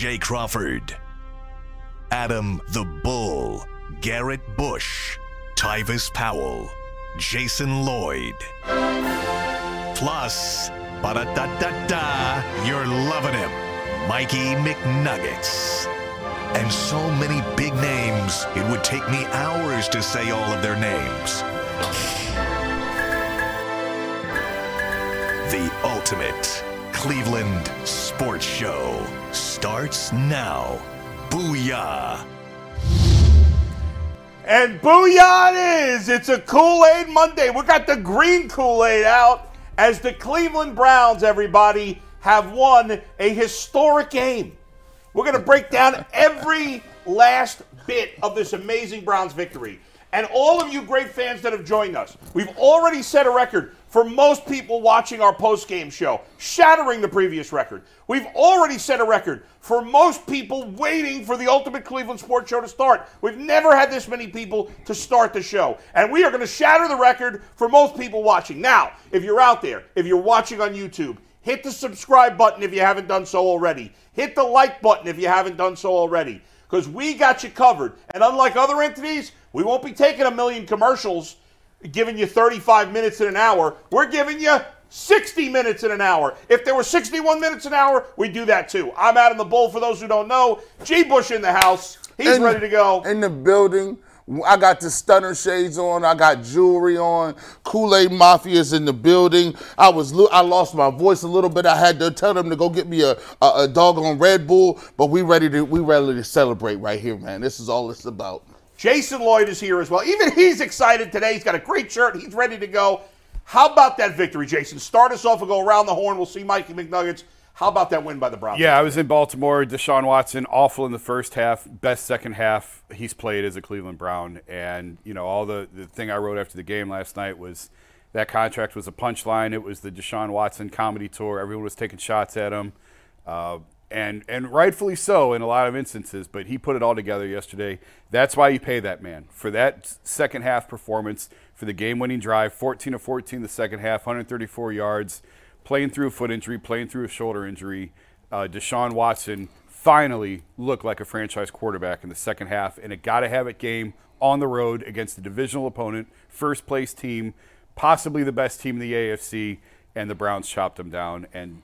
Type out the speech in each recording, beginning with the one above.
Jay Crawford, Adam the Bull, Garrett Bush, Tyvis Powell, Jason Lloyd. Plus, ba da da da da, you're loving him, Mikey McNuggets. And so many big names, it would take me hours to say all of their names. The ultimate Cleveland sports show starts now. Booyah! And booyah it is! It's a Kool Aid Monday. We got the green Kool Aid out as the Cleveland Browns, everybody, have won a historic game. We're going to break down every last bit of this amazing Browns victory. And all of you great fans that have joined us, we've already set a record for most people watching our post-game show, shattering the previous record. We've already set a record for most people waiting for the Ultimate Cleveland Sports Show to start. We've never had this many people to start the show. And we are going to shatter the record for most people watching. Now, if you're out there, if you're watching on YouTube, hit the subscribe button if you haven't done so already. Hit the like button if you haven't done so already. Because we got you covered. And unlike other entities, we won't be taking a million commercials giving you 35 minutes in an hour. We're giving you 60 minutes in an hour. If there were 61 minutes an hour, we'd do that too. I'm out in the Bull, for those who don't know. G. Bush in the house. He's In- ready to go. In the building. I got the stunner shades on. I got jewelry on. Kool Aid Mafia's in the building. I was I lost my voice a little bit. I had to tell them to go get me a, a, a doggone Red Bull. But we ready to we ready to celebrate right here, man. This is all it's about. Jason Lloyd is here as well. Even he's excited today. He's got a great shirt. He's ready to go. How about that victory, Jason? Start us off and go around the horn. We'll see Mikey McNuggets. How about that win by the Browns? Yeah, I was in Baltimore. Deshaun Watson, awful in the first half, best second half he's played as a Cleveland Brown. And, you know, all the, the thing I wrote after the game last night was that contract was a punchline. It was the Deshaun Watson comedy tour. Everyone was taking shots at him. Uh, and, and rightfully so in a lot of instances, but he put it all together yesterday. That's why you pay that man for that second half performance, for the game winning drive, 14 of 14 the second half, 134 yards playing through a foot injury, playing through a shoulder injury. Uh, Deshaun Watson finally looked like a franchise quarterback in the second half in a got to have it game on the road against a divisional opponent, first place team, possibly the best team in the AFC, and the Browns chopped them down. And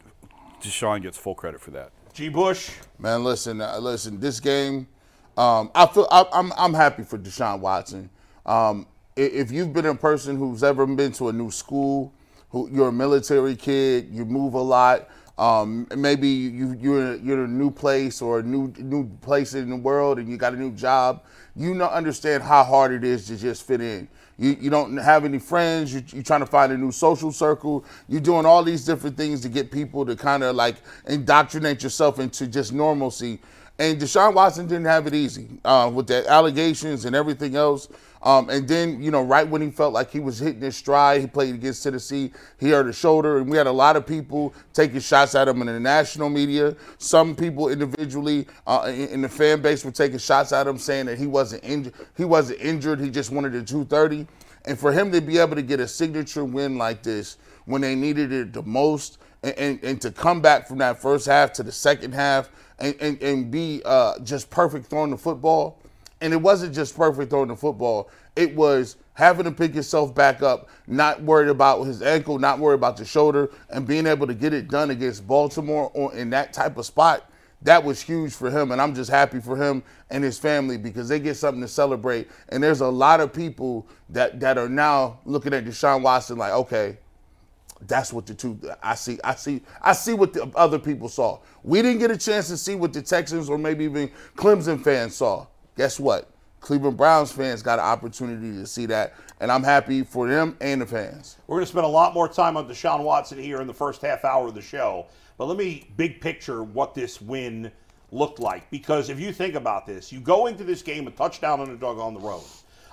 Deshaun gets full credit for that. G. Bush. Man, listen, uh, listen. This game, um, I feel I, I'm I'm happy for Deshaun Watson. Um, if you've been a person who's ever been to a new school, who you're a military kid, you move a lot. Um, maybe you you're you're in a new place or a new new place in the world, and you got a new job. You know, understand how hard it is to just fit in. You, you don't have any friends. You, you're trying to find a new social circle. You're doing all these different things to get people to kind of like indoctrinate yourself into just normalcy. And Deshaun Watson didn't have it easy uh, with the allegations and everything else. Um, and then, you know, right when he felt like he was hitting his stride, he played against Tennessee. He hurt his shoulder, and we had a lot of people taking shots at him in the national media. Some people individually uh, in, the fan base were taking shots at him, saying that he wasn't injured. He wasn't injured. He just wanted a 230. And for him to be able to get a signature win like this when they needed it the most, and, and, and to come back from that first half to the second half and, and, and be uh, just perfect throwing the football. And it wasn't just perfect throwing the football, it was having to pick yourself back up, not worried about his ankle, not worried about the shoulder, and being able to get it done against Baltimore on, in that type of spot. That was huge for him, and I'm just happy for him and his family because they get something to celebrate. And there's a lot of people that that are now looking at Deshaun Watson like, okay, that's what the two I see. I see. I see what the other people saw. We didn't get a chance to see what the Texans or maybe even Clemson fans saw. Guess what? Cleveland Browns fans got an opportunity to see that, and I'm happy for them and the fans. We're going to spend a lot more time on Deshaun Watson here in the first half hour of the show. But let me big picture what this win looked like. Because if you think about this, you go into this game a touchdown underdog on the road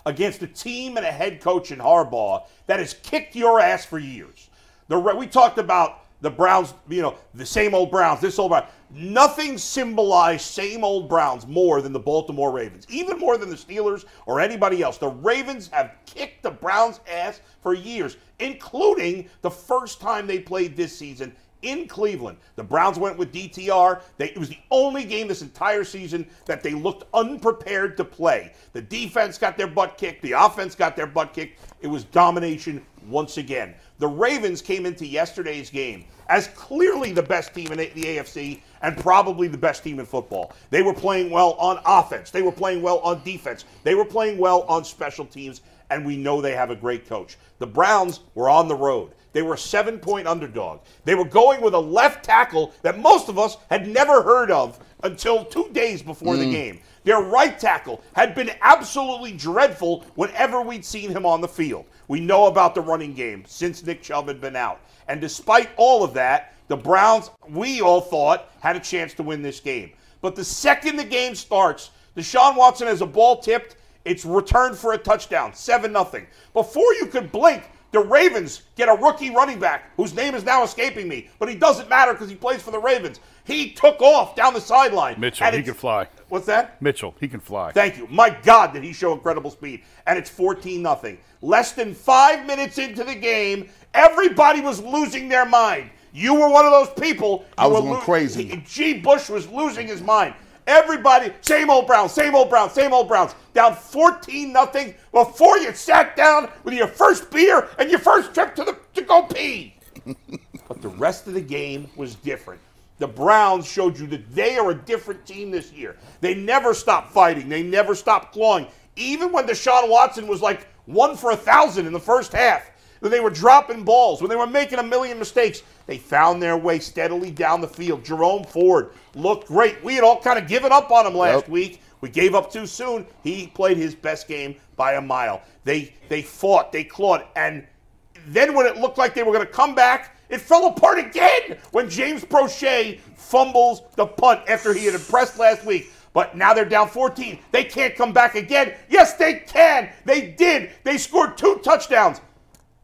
against a team and a head coach in Harbaugh that has kicked your ass for years. The we talked about the Browns, you know, the same old Browns, this old Brown. Nothing symbolized same old Browns more than the Baltimore Ravens, even more than the Steelers or anybody else. The Ravens have kicked the Browns' ass for years, including the first time they played this season in Cleveland. The Browns went with DTR. They, it was the only game this entire season that they looked unprepared to play. The defense got their butt kicked, the offense got their butt kicked. It was domination once again. The Ravens came into yesterday's game as clearly the best team in the AFC and probably the best team in football. They were playing well on offense, they were playing well on defense, they were playing well on special teams, and we know they have a great coach. The Browns were on the road. They were a seven point underdog. They were going with a left tackle that most of us had never heard of until two days before the mm. game. Their right tackle had been absolutely dreadful whenever we'd seen him on the field. We know about the running game since Nick Chubb had been out. And despite all of that, the Browns, we all thought, had a chance to win this game. But the second the game starts, Deshaun Watson has a ball tipped. It's returned for a touchdown, 7 0. Before you could blink, the Ravens get a rookie running back whose name is now escaping me, but he doesn't matter because he plays for the Ravens. He took off down the sideline. Mitchell, and he it's- can fly. What's that? Mitchell, he can fly. Thank you. My God, did he show incredible speed. And it's 14 nothing. Less than five minutes into the game, everybody was losing their mind. You were one of those people. I was were going crazy. G. Bush was losing his mind. Everybody, same old Browns, same old Browns, same old Browns. Down 14 nothing before you sat down with your first beer and your first trip to the to go pee. But the rest of the game was different. The Browns showed you that they are a different team this year. They never stopped fighting. They never stopped clawing. Even when Deshaun Watson was like one for a thousand in the first half, when they were dropping balls, when they were making a million mistakes, they found their way steadily down the field. Jerome Ford looked great. We had all kind of given up on him last Yep. week. We gave up too soon. He played his best game by a mile. They they fought, they clawed, and then when it looked like they were going to come back, it fell apart again when James Proche fumbles the punt after he had impressed last week. But now they're down 14. They can't come back again. Yes, they can. They did. They scored two touchdowns.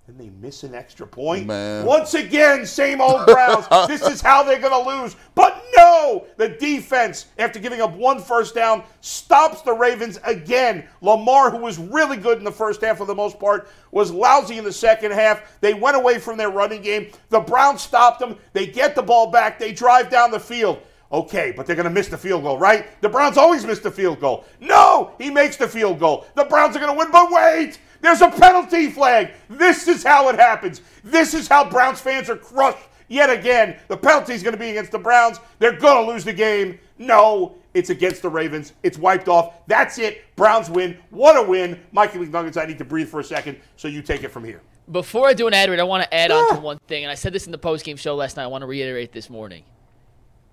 And they miss an extra point. Man. Once again, same old Browns. this is how they're going to lose. But no, the defense, after giving up one first down, stops the Ravens again. Lamar, who was really good in the first half for the most part, was lousy in the second half. They went away from their running game. The Browns stopped them. They get the ball back. They drive down the field. Okay, but they're going to miss the field goal, right? The Browns always miss the field goal. No, he makes the field goal. The Browns are going to win, but wait! There's a penalty flag. This is how it happens. This is how Browns fans are crushed yet again. The penalty is going to be against the Browns. They're going to lose the game. No, it's against the Ravens. It's wiped off. That's it. Browns win. What a win. Mikey McNuggets, I need to breathe for a second, so you take it from here. Before I do an ad read, I want to add on to ah. one thing, and I said this in the postgame show last night. I want to reiterate this morning.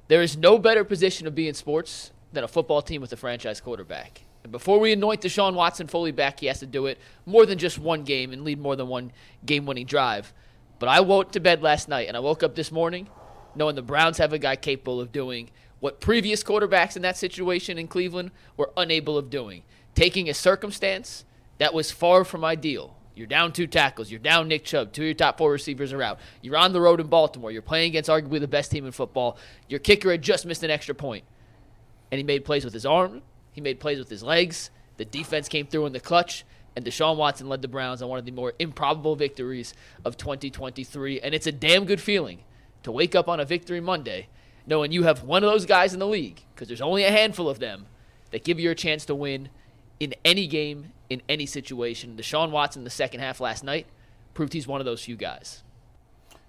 There is no better position to be in sports than a football team with a franchise quarterback. And before we anoint Deshaun Watson fully back, he has to do it more than just one game and lead more than one game-winning drive. But I woke to bed last night, and I woke up this morning knowing the Browns have a guy capable of doing what previous quarterbacks in that situation in Cleveland were unable of doing. Taking a circumstance that was far from ideal. You're down two tackles. You're down Nick Chubb. Two of your top four receivers are out. You're on the road in Baltimore. You're playing against arguably the best team in football. Your kicker had just missed an extra point. And he made plays with his arm. He made plays with his legs. The defense came through in the clutch. And Deshaun Watson led the Browns on one of the more improbable victories of 2023. And it's a damn good feeling to wake up on a victory Monday knowing you have one of those guys in the league, because there's only a handful of them, that give you a chance to win in any game, in any situation. Deshaun Watson the second half last night proved he's one of those few guys.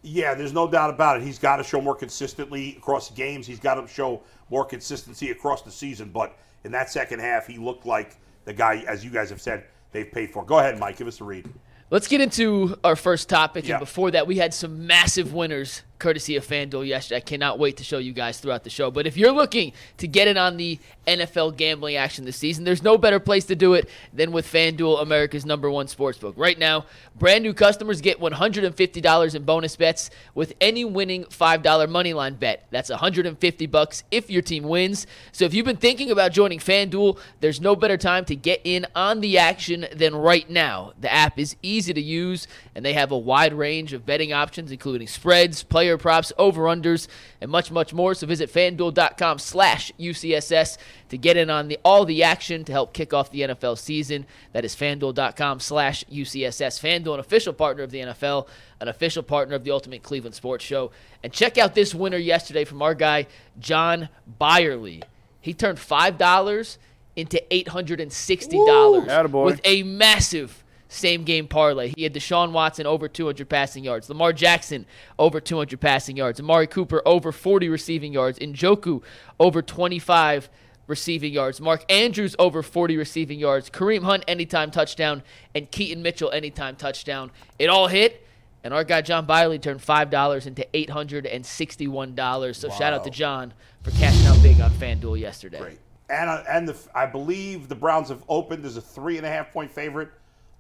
Yeah, there's no doubt about it. He's got to show more consistently across games. He's got to show more consistency across the season. But in that second half, he looked like the guy, as you guys have said, they've paid for. Go ahead, Mike. Give us a read. Let's get into our first topic. Yeah. And before that, we had some massive winners courtesy of FanDuel yesterday. I cannot wait to show you guys throughout the show. But if you're looking to get in on the NFL gambling action this season, there's no better place to do it than with FanDuel, America's number one sportsbook. Right now, brand new customers get $150 in bonus bets with any winning $5 moneyline bet. That's 150 bucks if your team wins. So if you've been thinking about joining FanDuel, there's no better time to get in on the action than right now. The app is easy to use, and they have a wide range of betting options, including spreads, player player props, over-unders, and much, much more. So visit fanduel.com slash UCSS to get in on the all the action to help kick off the NFL season. That is fanduel.com slash UCSS. FanDuel, an official partner of the NFL, an official partner of the Ultimate Cleveland Sports Show. And check out this winner yesterday from our guy, John Byerly. He turned $5 into $860 Attaboy. with a massive same game parlay. He had Deshaun Watson over 200 passing yards, Lamar Jackson over 200 passing yards, Amari Cooper over 40 receiving yards, Njoku over 25 receiving yards, Mark Andrews over 40 receiving yards, Kareem Hunt anytime touchdown, and Keaton Mitchell anytime touchdown. It all hit. And our guy John Biley turned five dollars into eight hundred and sixty-one dollars. So shout out to John for cashing out big on FanDuel yesterday. Great. And uh, and the, I believe the Browns have opened as a three and a half point favorite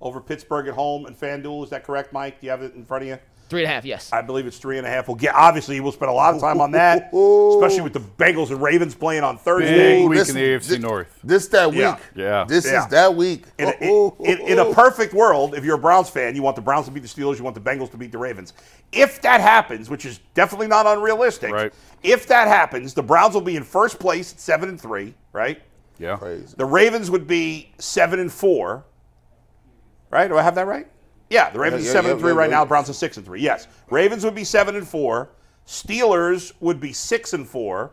over Pittsburgh at home and FanDuel. Is that correct, Mike? Do you have it in front of you? Three and a half, yes. I believe it's three and a half. We'll get obviously we'll spend a lot of time on that, especially with the Bengals and Ravens playing on Thursday. Big week This- in the AFC this- North. This that week. Yeah. Yeah. This Yeah. is that week. In a, Oh, in, in a perfect world, if you're a Browns fan, you want the Browns to beat the Steelers, you want the Bengals to beat the Ravens. If that happens, which is definitely not unrealistic, Right. if that happens, the Browns will be in first place at seven and three, right? Yeah. Crazy. The Ravens would be seven and four. Right? Do I have that right? Yeah, the Ravens Yeah, are seven yeah, and three right now. The Browns are six and three. Yes, Ravens would be seven and four. Steelers would be six and four,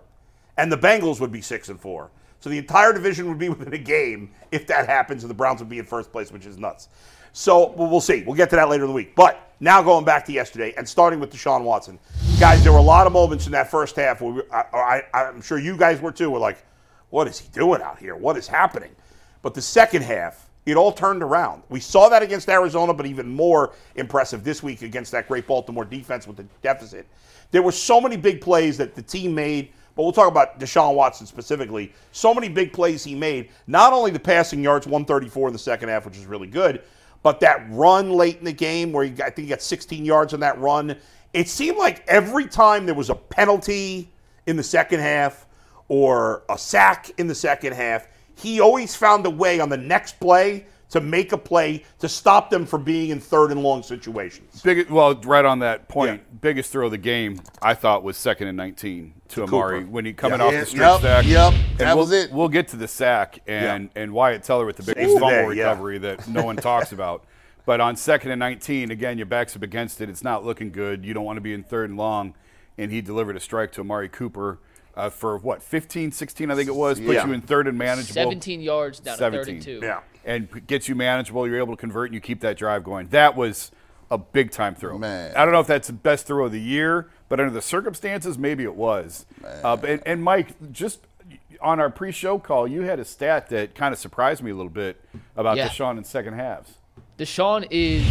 and the Bengals would be six and four. So the entire division would be within a game if that happens, and the Browns would be in first place, which is nuts. So well, see. We'll get to that later in the week. But now going back to yesterday and starting with Deshaun Watson, guys, there were a lot of moments in that first half where we, I, I, I'm sure you guys were too. We're like, what is he doing out here? What is happening? But the second half, it all turned around. We saw that against Arizona, but even more impressive this week against that great Baltimore defense with the deficit. There were so many big plays that the team made, but we'll talk about Deshaun Watson specifically. So many big plays he made. Not only the passing yards, 134 in the second half, which is really good, but that run late in the game where he I think he got 16 yards on that run. It seemed like every time there was a penalty in the second half or a sack in the second half, he always found a way on the next play to make a play to stop them from being in third and long situations. Big, well, right on that point, biggest throw of the game, I thought, was second and 19 to Amari Cooper. when he coming Yeah. off the straight yep, sack. yep, And that we'll, was it. We'll get to the sack and, and Wyatt Teller with the big Saved the fumble day, yeah. recovery that no one talks about. But on second and 19, again, your back's up against it. It's not looking good. You don't want to be in third and long. And he delivered a strike to Amari Cooper uh, for what, 15, 16, I think it was, put Yeah. you in third and manageable. 17 yards down to 17. 32. Yeah. and gets you manageable. You're able to convert and you keep that drive going. That was a big time throw. Man. I don't know if that's the best throw of the year, but under the circumstances, maybe it was. Uh, and, and Mike, just on our pre-show call, you had a stat that kind of surprised me a little bit about Yeah. Deshaun in second halves. Deshaun is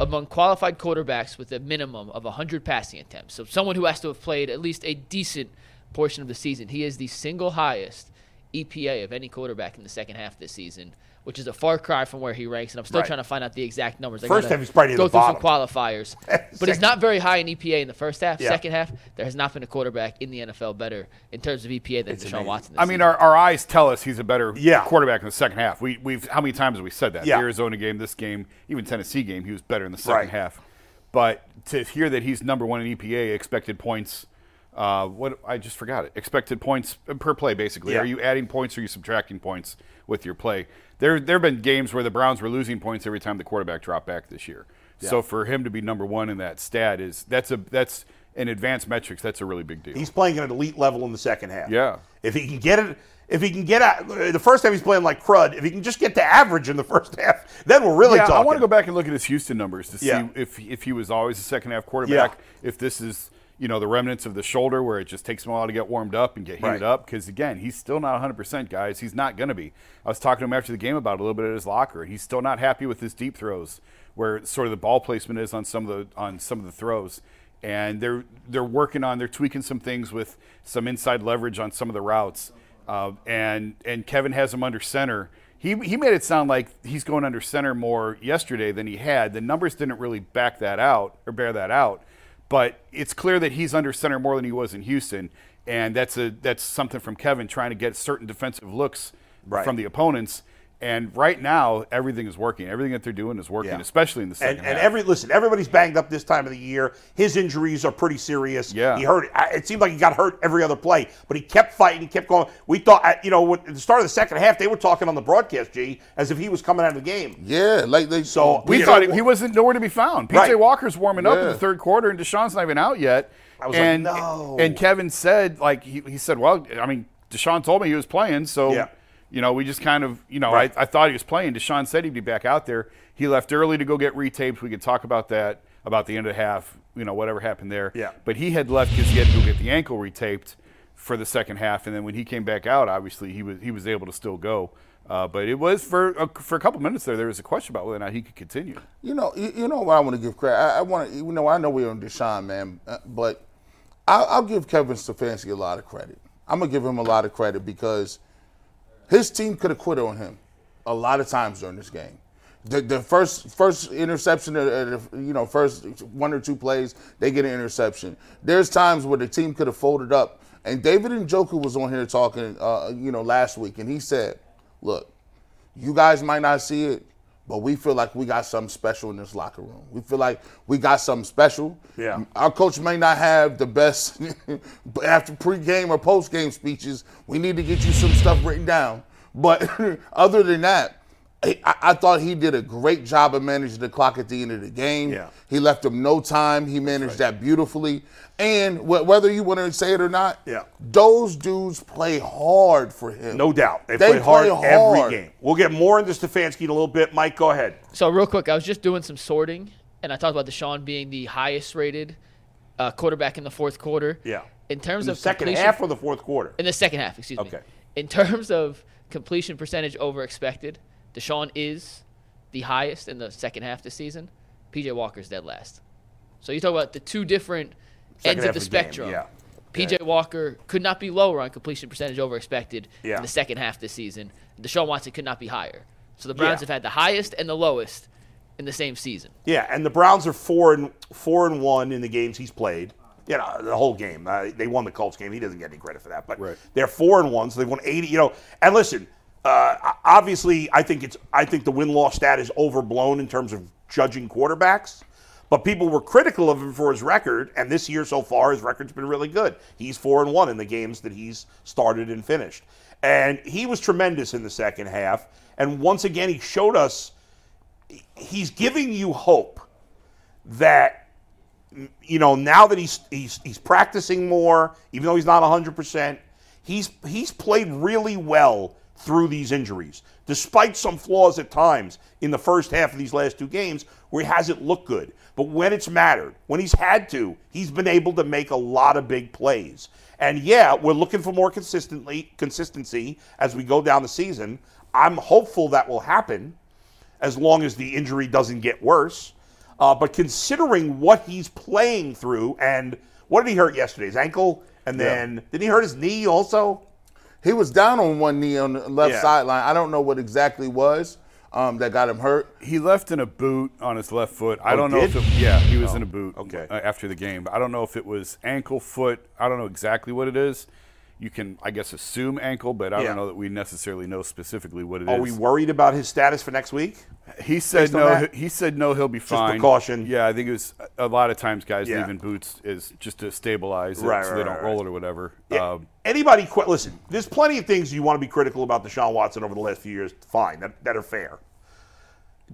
among qualified quarterbacks with a minimum of 100 passing attempts. So someone who has to have played at least a decent portion of the season. He is the single highest EPA of any quarterback in the second half of this season, which is a far cry from where he ranks. And I'm still Right. trying to find out the exact numbers. I First half, he's probably near go the through bottom. some qualifiers, but he's not very high in EPA in the first half. Yeah. Second half, there has not been a quarterback in the NFL better in terms of EPA than Deshaun amazing. Watson. This I mean, season. our, our eyes tell us he's a better Yeah. quarterback in the second half. We, we've how many times have we said that? Yeah. The Arizona game, this game, even Tennessee game, he was better in the second Right. half. But to hear that he's number one in EPA, expected points, uh, what I just forgot it. Expected points per play, basically. Yeah. Are you adding points or are you subtracting points with your play? There, there have been games where the Browns were losing points every time the quarterback dropped back this year. So for him to be number one in that stat is that's a that's in advanced metrics. That's a really big deal. He's playing at an elite level in the second half. Yeah. If he can get it, if he can get out, the first half he's playing like crud. If he can just get to average in the first half, then we're really yeah, talking. I want to go back and look at his Houston numbers to see Yeah. if if he was always a second half quarterback. Yeah. If this is you know the remnants of the shoulder where it just takes him a while to get warmed up and get heated Right. up because again he's still not 100 percent guys. He's not going to be. I was talking to him after the game about a little bit at his locker, he's still not happy with his deep throws where sort of the ball placement is on some of the on some of the throws. And they're they're working on they're tweaking some things with some inside leverage on some of the routes. Uh, and and Kevin has him under center. He, he made it sound like he's going under center more yesterday than he had. The numbers didn't really back that out or bear that out, but it's clear that he's under center more than he was in Houston, and that's a that's something from Kevin trying to get certain defensive looks Right. from the opponents. And right now, everything is working. Everything that they're doing is working, Yeah. especially in the second And, and every listen, everybody's banged up this time of the year. His injuries are pretty serious. Yeah. he hurt. It seemed like he got hurt every other play, but he kept fighting, he kept going. We thought, uh, you know, at the start of the second half, they were talking on the broadcast, G, as if he was coming out of the game. Yeah, like they. So, we thought know, he, he wasn't nowhere to be found. PJ Right. Walker's warming up in the third quarter, and Deshaun's not even out yet. I was like, and, no. And Kevin said, like he, he said, well, I mean, Deshaun told me he was playing, so Yeah. You know, we just kind of, you know, Right. I, I thought he was playing. Deshaun said he'd be back out there. He left early to go get retaped. We could talk about that about the end of the half, you know, whatever happened there. Yeah. But he had left because he had to go get the ankle retaped for the second half, and then when he came back out, obviously he was he was able to still go. Uh, but it was for a, for a couple minutes there. There was a question about whether or not he could continue. You know, you, you know what I want to give credit. I, I want to, you know, I know we're on Deshaun, man, uh, but I'll, I'll give Kevin Stefanski a lot of credit. I'm gonna give him a lot of credit because his team could have quit on him a lot of times during this game. The, the first first interception, you know, first one or two plays, they get an interception. There's times where the team could have folded up, and David and Njoku was on here talking, uh, you know, last week, and he said, "Look, you guys might not see it, but we feel like we got something special in this locker room. We feel like we got something special. Yeah. Our coach may not have the best after pregame or postgame speeches. We need to get you some stuff written down. But other than that, I, I thought he did a great job of managing the clock at the end of the game. Yeah. He left him no time. He managed that beautifully. And wh- whether you want to say it or not, Yeah. those dudes play hard for him. No doubt. They, They play hard, play every game. We'll get more into Stefanski in a little bit. Mike, go ahead. So real quick, I was just doing some sorting, and I talked about Deshaun being the highest rated uh, quarterback in the fourth quarter. Yeah. In terms In the of second half or the fourth quarter? in the second half, excuse me. Okay. In terms of completion percentage over expected, Deshaun is the highest in the second half this season. PJ Walker's dead last. So you talk about the two different Second ends of the of the game, spectrum. yeah. PJ Walker could not be lower on completion percentage over expected Yeah. in the second half this season. Deshaun Watson could not be higher. So the Browns Yeah. have had the highest and the lowest in the same season. Yeah, and the Browns are four and four and one in the games he's played. You know, the whole game. Uh, they won the Colts game. He doesn't get any credit for that, but Right. they're four and one, so they've won eighty. You know, and listen, uh, obviously, I think it's I think the win loss stat is overblown in terms of judging quarterbacks. But people were critical of him for his record, and this year so far, his record's been really good. He's four and one in the games that he's started and finished, and he was tremendous in the second half. And once again, he showed us he's giving you hope that you know now that he's he's he's practicing more, even though he's not 100%, he's he's played really well through these injuries, despite some flaws at times in the first half of these last two games where he hasn't looked good. But when it's mattered, when he's had to, he's been able to make a lot of big plays. And yeah, we're looking for more consistently consistency as we go down the season. I'm hopeful that will happen as long as the injury doesn't get worse. Uh, but considering what he's playing through, and what did he hurt yesterday? His ankle, and then did he hurt his knee also? He was down on one knee on the left Yeah. sideline. I don't know what exactly was um, that got him hurt. He left in a boot on his left foot. I Oh, don't know did? if it, yeah, he was in a boot okay. uh, after the game. I don't know if it was ankle, foot. I don't know exactly what it is. You can, I guess, assume ankle, but I Yeah. don't know that we necessarily know specifically what it is. Are we worried about his status for next week? He said no. He said no. He'll be fine. Just precaution. Yeah, I think it was a lot of times guys Yeah. leaving boots is just to stabilize it Right, so right, they don't right, roll it or whatever. Yeah. Um, Anybody quit? Listen, there's plenty of things you want to be critical about Deshaun Watson over the last few years. Fine, that, that are fair.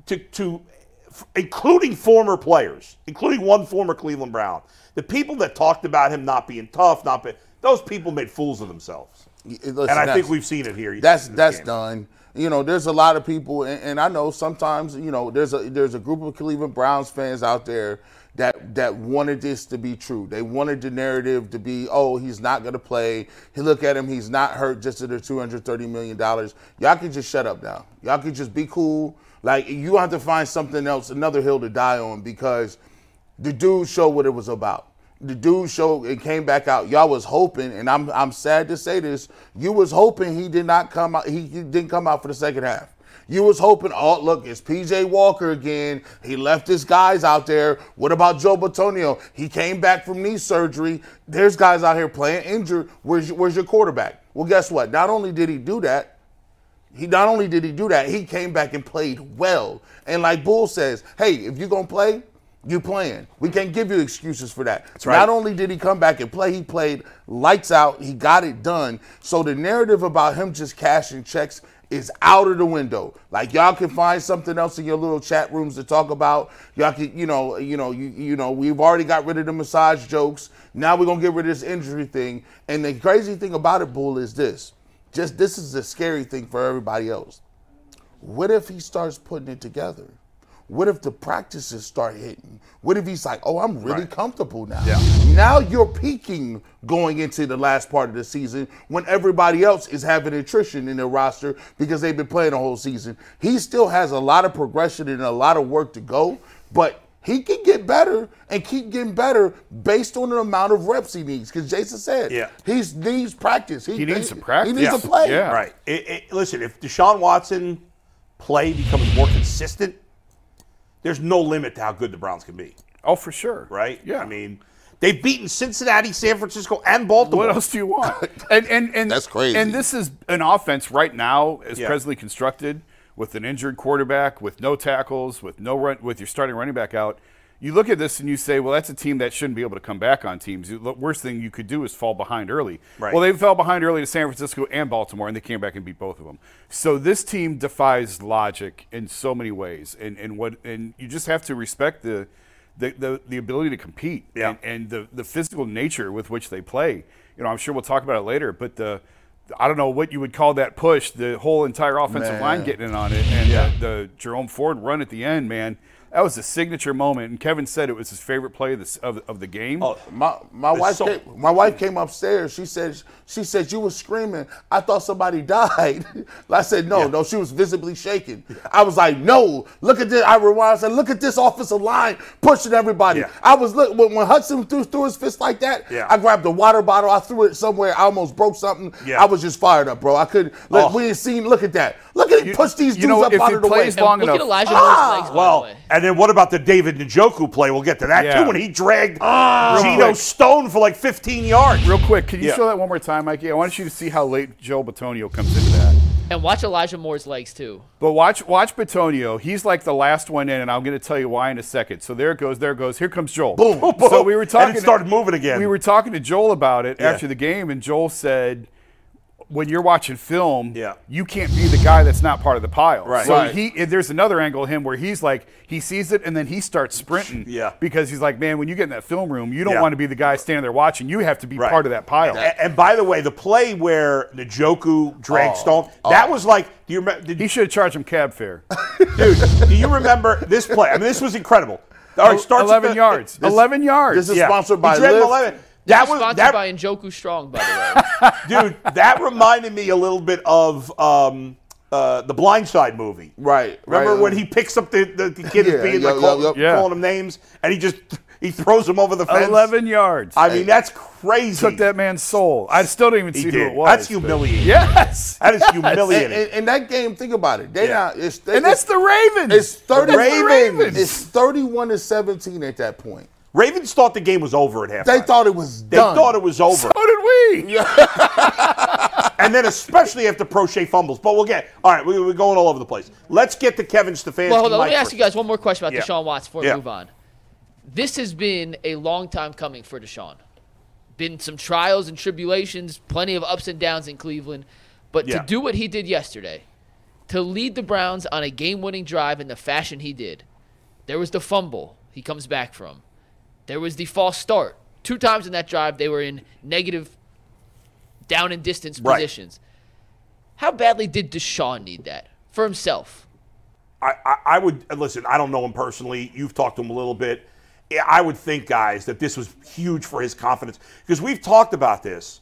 To, to, f- including former players, including one former Cleveland Brown, the people that talked about him not being tough, not be, those people made fools of themselves. Listen, and I think we've seen it here. That's that's game. done. You know, there's a lot of people, and, and I know sometimes you know there's a there's a group of Cleveland Browns fans out there that that wanted this to be true. They wanted the narrative to be, oh, he's not going to play. He look at him, he's not hurt. Just at the 230 million dollars. Y'all can just shut up now. Y'all can just be cool. Like you have to find something else, another hill to die on because the dude showed what it was about. The dude showed it came back out. Y'all was hoping, and I'm I'm sad to say this, you was hoping he did not come out. He, he didn't come out for the second half. You was hoping, oh look, it's PJ Walker again. He left his guys out there. What about Joe Bitonio? He came back from knee surgery. There's guys out here playing injured. Where's your, where's your quarterback? Well, guess what? Not only did he do that, He not only did he do that, he came back and played well. And like Bull says, hey, if you're gonna play, you playing. We can't give you excuses for that. right. Not only did he come back and play, he played lights out. He got it done. So the narrative about him just cashing checks is out of the window. Like y'all can find something else in your little chat rooms to talk about. Y'all can, you know, you know, you, you know, we've already got rid of the massage jokes. Now we're gonna get rid of this injury thing. And the crazy thing about it, Bull, is this. Just this is the scary thing for everybody else. What if he starts putting it together? What if the practices start hitting? What if he's like, oh, I'm really comfortable now? Now you're peaking going into the last part of the season when everybody else is having attrition in their roster because they've been playing the whole season. He still has a lot of progression and a lot of work to go, but he can get better and keep getting better based on the amount of reps he needs. Because Jason said, Yeah. he needs practice. He needs some practice. He needs Yeah. to play. Yeah. Right. It, it, listen, if Deshaun Watson play becomes more consistent, there's no limit to how good the Browns can be. Oh, for sure. Right? Yeah. I mean, they've beaten Cincinnati, San Francisco, and Baltimore. What else do you want? And and and That's crazy. And this is an offense right now, as Yeah. presently constructed, with an injured quarterback, with no tackles, with no run, with your starting running back out. You look at this and you say, well, that's a team that shouldn't be able to come back on teams. The worst thing you could do is fall behind early. Right. Well, they fell behind early to San Francisco and Baltimore, and they came back and beat both of them. So this team defies logic in so many ways, and and what and you just have to respect the. The, the, the ability to compete Yeah. and, and the, the physical nature with which they play. You know, I'm sure we'll talk about it later, but the I don't know what you would call that push. The whole entire offensive Man. line getting in on it, and the, the Jerome Ford run at the end, man, that was a signature moment. And Kevin said it was his favorite play of the, of, of the game. Oh, My my wife so- came, my wife came upstairs. She said she said you were screaming. I thought somebody died. I said no, no. She was visibly shaking. I was like, no. Look at this. I rewind. I said, look at this offensive line pushing everybody. Yeah. I was look when, when Hudson threw, threw his fist like that. Yeah. I grabbed the water bottle. I threw it somewhere. I almost broke something. Yeah. I was just fired up, bro. I couldn't. Look, Oh. we ain't seen. Look at that. Look at him push these you dudes know, up if out of the way. long look enough. at Elijah Moore's legs, by the ah! Well, way. and then what about the David Njoku play? We'll get to that Yeah. too. When he dragged ah! Real Geno quick. Stone for like 15 yards. Real quick, can you Yeah. show that one more time, Mikey? I want you to see how late Joe Bitonio comes into that. And watch Elijah Moore's legs too. But watch watch Bitonio. He's like the last one in, and I'm going to tell you why in a second. So there it goes. There it goes. Here comes Joel. Boom. So we were talking. And it talking. started moving again. We were talking to Joel about it Yeah. after the game, and Joel said, "When you're watching film, Yeah. you can't be the guy that's not part of the pile." Right. So Right. he there's another angle of him where he's like he sees it and then he starts sprinting. Yeah. Because he's like, man, when you get in that film room, you don't Yeah. want to be the guy standing there watching. You have to be Right. part of that pile. A- And, by the way, the play where Njoku dragged oh. Stone, oh. that was like, do you remember? Did, He should have charged him cab fare. dude, do you remember this play? I mean, this was incredible. All right, starts 11 the- yards. 11 yards. This is Yeah. sponsored by dragged him Lyft. 11. That That was was sponsored that, by Njoku Strong, by the way. dude. That reminded me a little bit of um, uh, the Blind Side movie. Right. Remember right. when he picks up the, the, the kid Yeah, that's being yo, like, call, yo. Yeah. calling him names, and he just he throws him over the fence. 11 yards. I mean, that's crazy. took that man's soul. I still don't even He see did. who it was. That's but- humiliating. Yes. That is And, humiliating. and, and that game, think about it. They Yeah. not. It's, And that's the Ravens. It's thirty. That's the Ravens. It's thirty-one to seventeen at that point. Ravens thought the game was over at halftime. They thought it was done. They done. thought it was over. so did we. and then especially after Proche fumbles. But we'll get all right. We, we're going all over the place. Let's get to Kevin Stefanski. Well, hold on. Let me ask you guys one more question about Yeah. Deshaun Watson before Yeah. we move on. This has been a long time coming for Deshaun. Been some trials and tribulations, plenty of ups and downs in Cleveland. But Yeah. to do what he did yesterday, to lead the Browns on a game winning drive in the fashion he did, there was the fumble he comes back from. There was the false start. Two times in that drive, they were in negative down and distance Right. positions. How badly did Deshaun need that for himself? I, I, I would listen. I don't know him personally. You've talked to him a little bit. I would think, guys, that this was huge for his confidence because we've talked about this.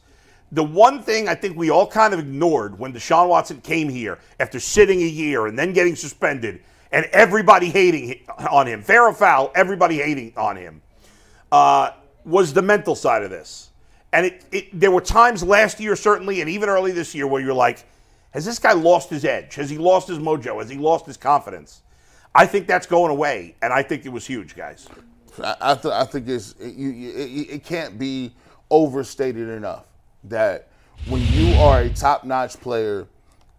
The one thing I think we all kind of ignored when Deshaun Watson came here after sitting a year and then getting suspended and everybody hating on him, fair or foul, everybody hating on him, uh, was the mental side of this. And it, it, there were times last year, certainly, and even early this year, where you're like, has this guy lost his edge? Has he lost his mojo? Has he lost his confidence? I think that's going away, and I think it was huge, guys. I, I, th- I think it's it, you, it, it can't be overstated enough that when you are a top-notch player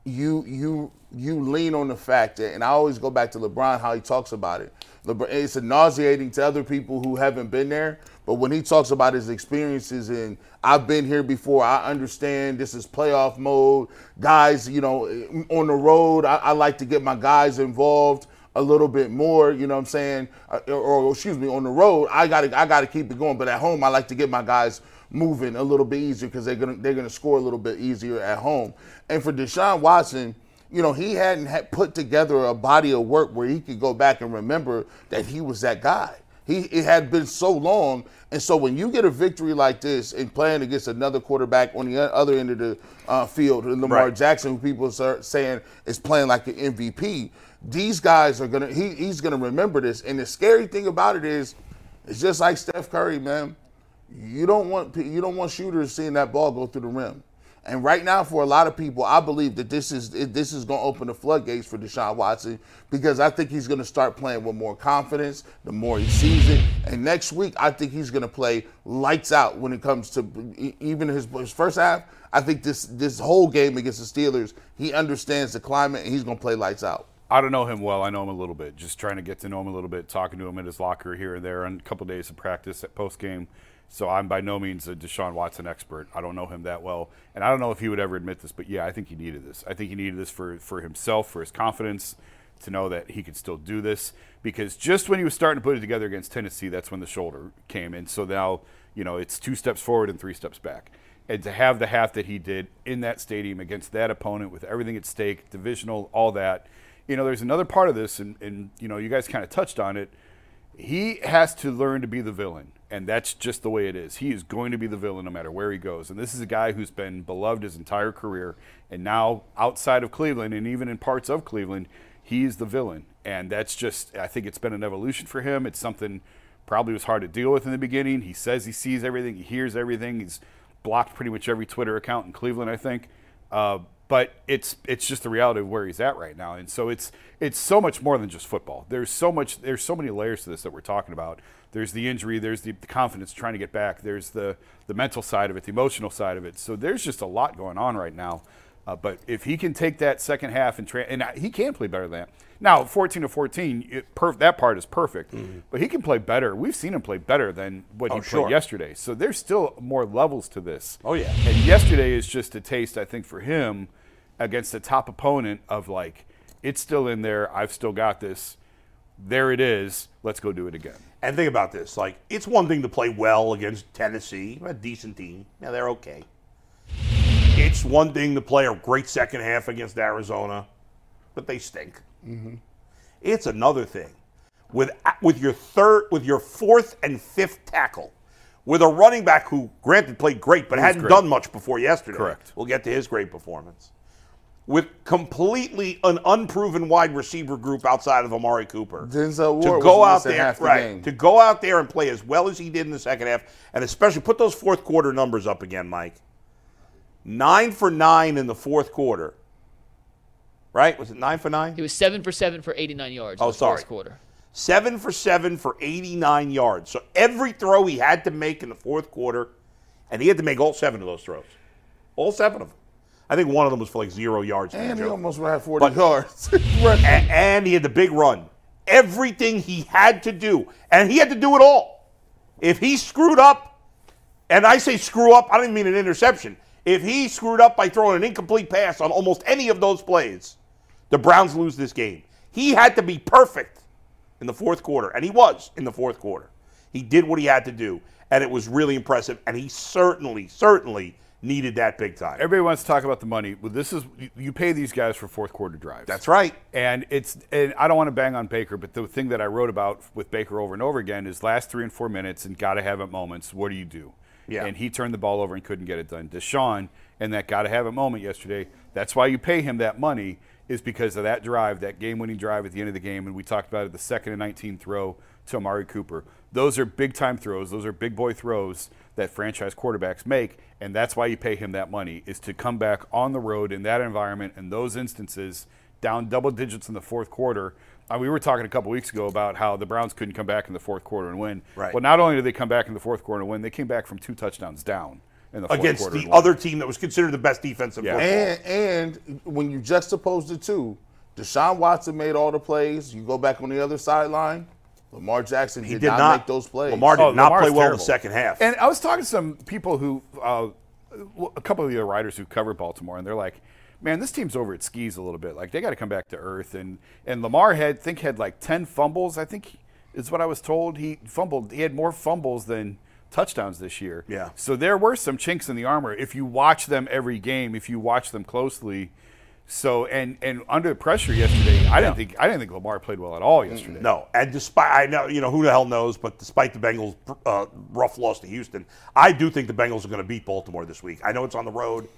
you you you lean on the fact that, and I always go back to LeBron how he talks about it. LeBron, it's nauseating to other people who haven't been there, but when he talks about his experiences and I've been here before, I understand this is playoff mode. Guys, you know, on the road, I, I like to get my guys involved a little bit more. You know what I'm saying? Uh, or, or excuse me, on the road, I got to I got to keep it going. But at home, I like to get my guys moving a little bit easier because they're gonna they're gonna score a little bit easier at home. And for Deshaun Watson, you know, he hadn't had put together a body of work where he could go back and remember that he was that guy. He it had been so long, and so when you get a victory like this and playing against another quarterback on the other end of the uh, field, Lamar Right. Jackson, who people are saying is playing like an MVP, these guys are gonna he, he's gonna remember this. And the scary thing about it is, it's just like Steph Curry, man. You don't want you don't want shooters seeing that ball go through the rim. And right now, for a lot of people, I believe that this is this is going to open the floodgates for Deshaun Watson because I think he's going to start playing with more confidence the more he sees it. And next week, I think he's going to play lights out when it comes to even his, his first half. I think this this whole game against the Steelers, he understands the climate and he's going to play lights out. I don't know him well. I know him a little bit. Just trying to get to know him a little bit, talking to him in his locker here and there, and a couple of days of practice at post game. So I'm by no means a Deshaun Watson expert. I don't know him that well, and I don't know if he would ever admit this. But yeah, I think he needed this. I think he needed this for for himself, for his confidence, to know that he could still do this. Because just when he was starting to put it together against Tennessee, that's when the shoulder came in. So now you know it's two steps forward and three steps back. And to have the half that he did in that stadium against that opponent with everything at stake, divisional, all that, you know, there's another part of this, and, and you know, you guys kind of touched on it. He has to learn to be the villain, and that's just the way it is. He is going to be the villain no matter where he goes. And this is a guy who's been beloved his entire career, and now outside of Cleveland, and even in parts of Cleveland, he's the villain. And that's just, I think it's been an evolution for him. It's something probably was hard to deal with in the beginning. He says he sees everything, he hears everything. He's blocked pretty much every Twitter account in Cleveland, I think. Uh, but it's it's just the reality of where he's at right now, and so it's it's so much more than just football. There's so much there's so many layers to this that we're talking about. There's the injury, there's the, the confidence trying to get back, there's the the mental side of it, the emotional side of it. So there's just a lot going on right now. Uh, but if he can take that second half and tra- and he can play better than that. Now, 14 to 14, it, perf- that part is perfect. But he can play better. We've seen him play better than what he Oh, sure. played yesterday. So there's still more levels to this. Oh, yeah. And yesterday is just a taste, I think, for him against a top opponent of like, it's still in there. I've still got this. There it is. Let's go do it again. And think about this: like, it's one thing to play well against Tennessee, a decent team. Yeah, they're okay. It's one thing to play a great second half against Arizona, but they stink. Mm-hmm. It's another thing with with your third, with your fourth and fifth tackle, with a running back who, granted, played great, but hadn't great. done much before yesterday. Correct. We'll get to his great performance. With completely an unproven wide receiver group outside of Amari Cooper Denzel to go out there, the right? game. To go out there and play as well as he did in the second half, and especially put those fourth quarter numbers up again, Mike. Nine for nine in the fourth quarter. Right? Was it nine for nine? He was seven for seven for 89 yards. Oh, in the sorry. Fourth quarter. Seven for seven for 89 yards. So every throw he had to make in the fourth quarter, and he had to make all seven of those throws. All seven of them. I think one of them was for like zero yards. And he Joe. almost ran 40 But- yards. A- and he had the big run. Everything he had to do, and he had to do it all. If he screwed up, and I say screw up, I don't mean an interception. If he screwed up by throwing an incomplete pass on almost any of those plays, the Browns lose this game. He had to be perfect in the fourth quarter, and he was in the fourth quarter. He did what he had to do, and it was really impressive. And he certainly, certainly needed that big time. Everybody wants to talk about the money. Well, this is you- you pay these guys for fourth quarter drives. That's right. And it's and I don't want to bang on Baker, but the thing that I wrote about with Baker over and over again is last three and four minutes and gotta have it moments. What do you do? Yeah. And he turned the ball over and couldn't get it done. Deshaun and that gotta have a moment yesterday. That's why you pay him that money is because of that drive, that game-winning drive at the end of the game, and we talked about it, the second and 19 throw to Amari Cooper. Those are big-time throws. Those are big boy throws that franchise quarterbacks make, and that's why you pay him that money is to come back on the road in that environment in those instances down double digits in the fourth quarter. Uh, we were talking a couple weeks ago about how the Browns couldn't come back in the fourth quarter and win. Right. Well, not only did they come back in the fourth quarter and win, they came back from two touchdowns down in the fourth against quarter the other team that was considered the best defense in Yeah. football. And and when you juxtapose the two, Deshaun Watson made all the plays. You go back on the other sideline, Lamar Jackson He did, did not, not make those plays. Lamar did Oh, not Lamar's play well in the second half. And I was talking to some people who, uh, a couple of the other writers who covered Baltimore, and they're like, "Man, this team's over at skis a little bit. Like they got to come back to earth." And and Lamar had think had like ten fumbles. I think is what I was told. He fumbled. He had more fumbles than touchdowns this year. Yeah. So there were some chinks in the armor. If you watch them every game, if you watch them closely. So and and under the pressure yesterday, I didn't think I didn't think Lamar played well at all yesterday. No, and despite I know you know who the hell knows, but despite the Bengals' uh, rough loss to Houston, I do think the Bengals are going to beat Baltimore this week. I know it's on the road.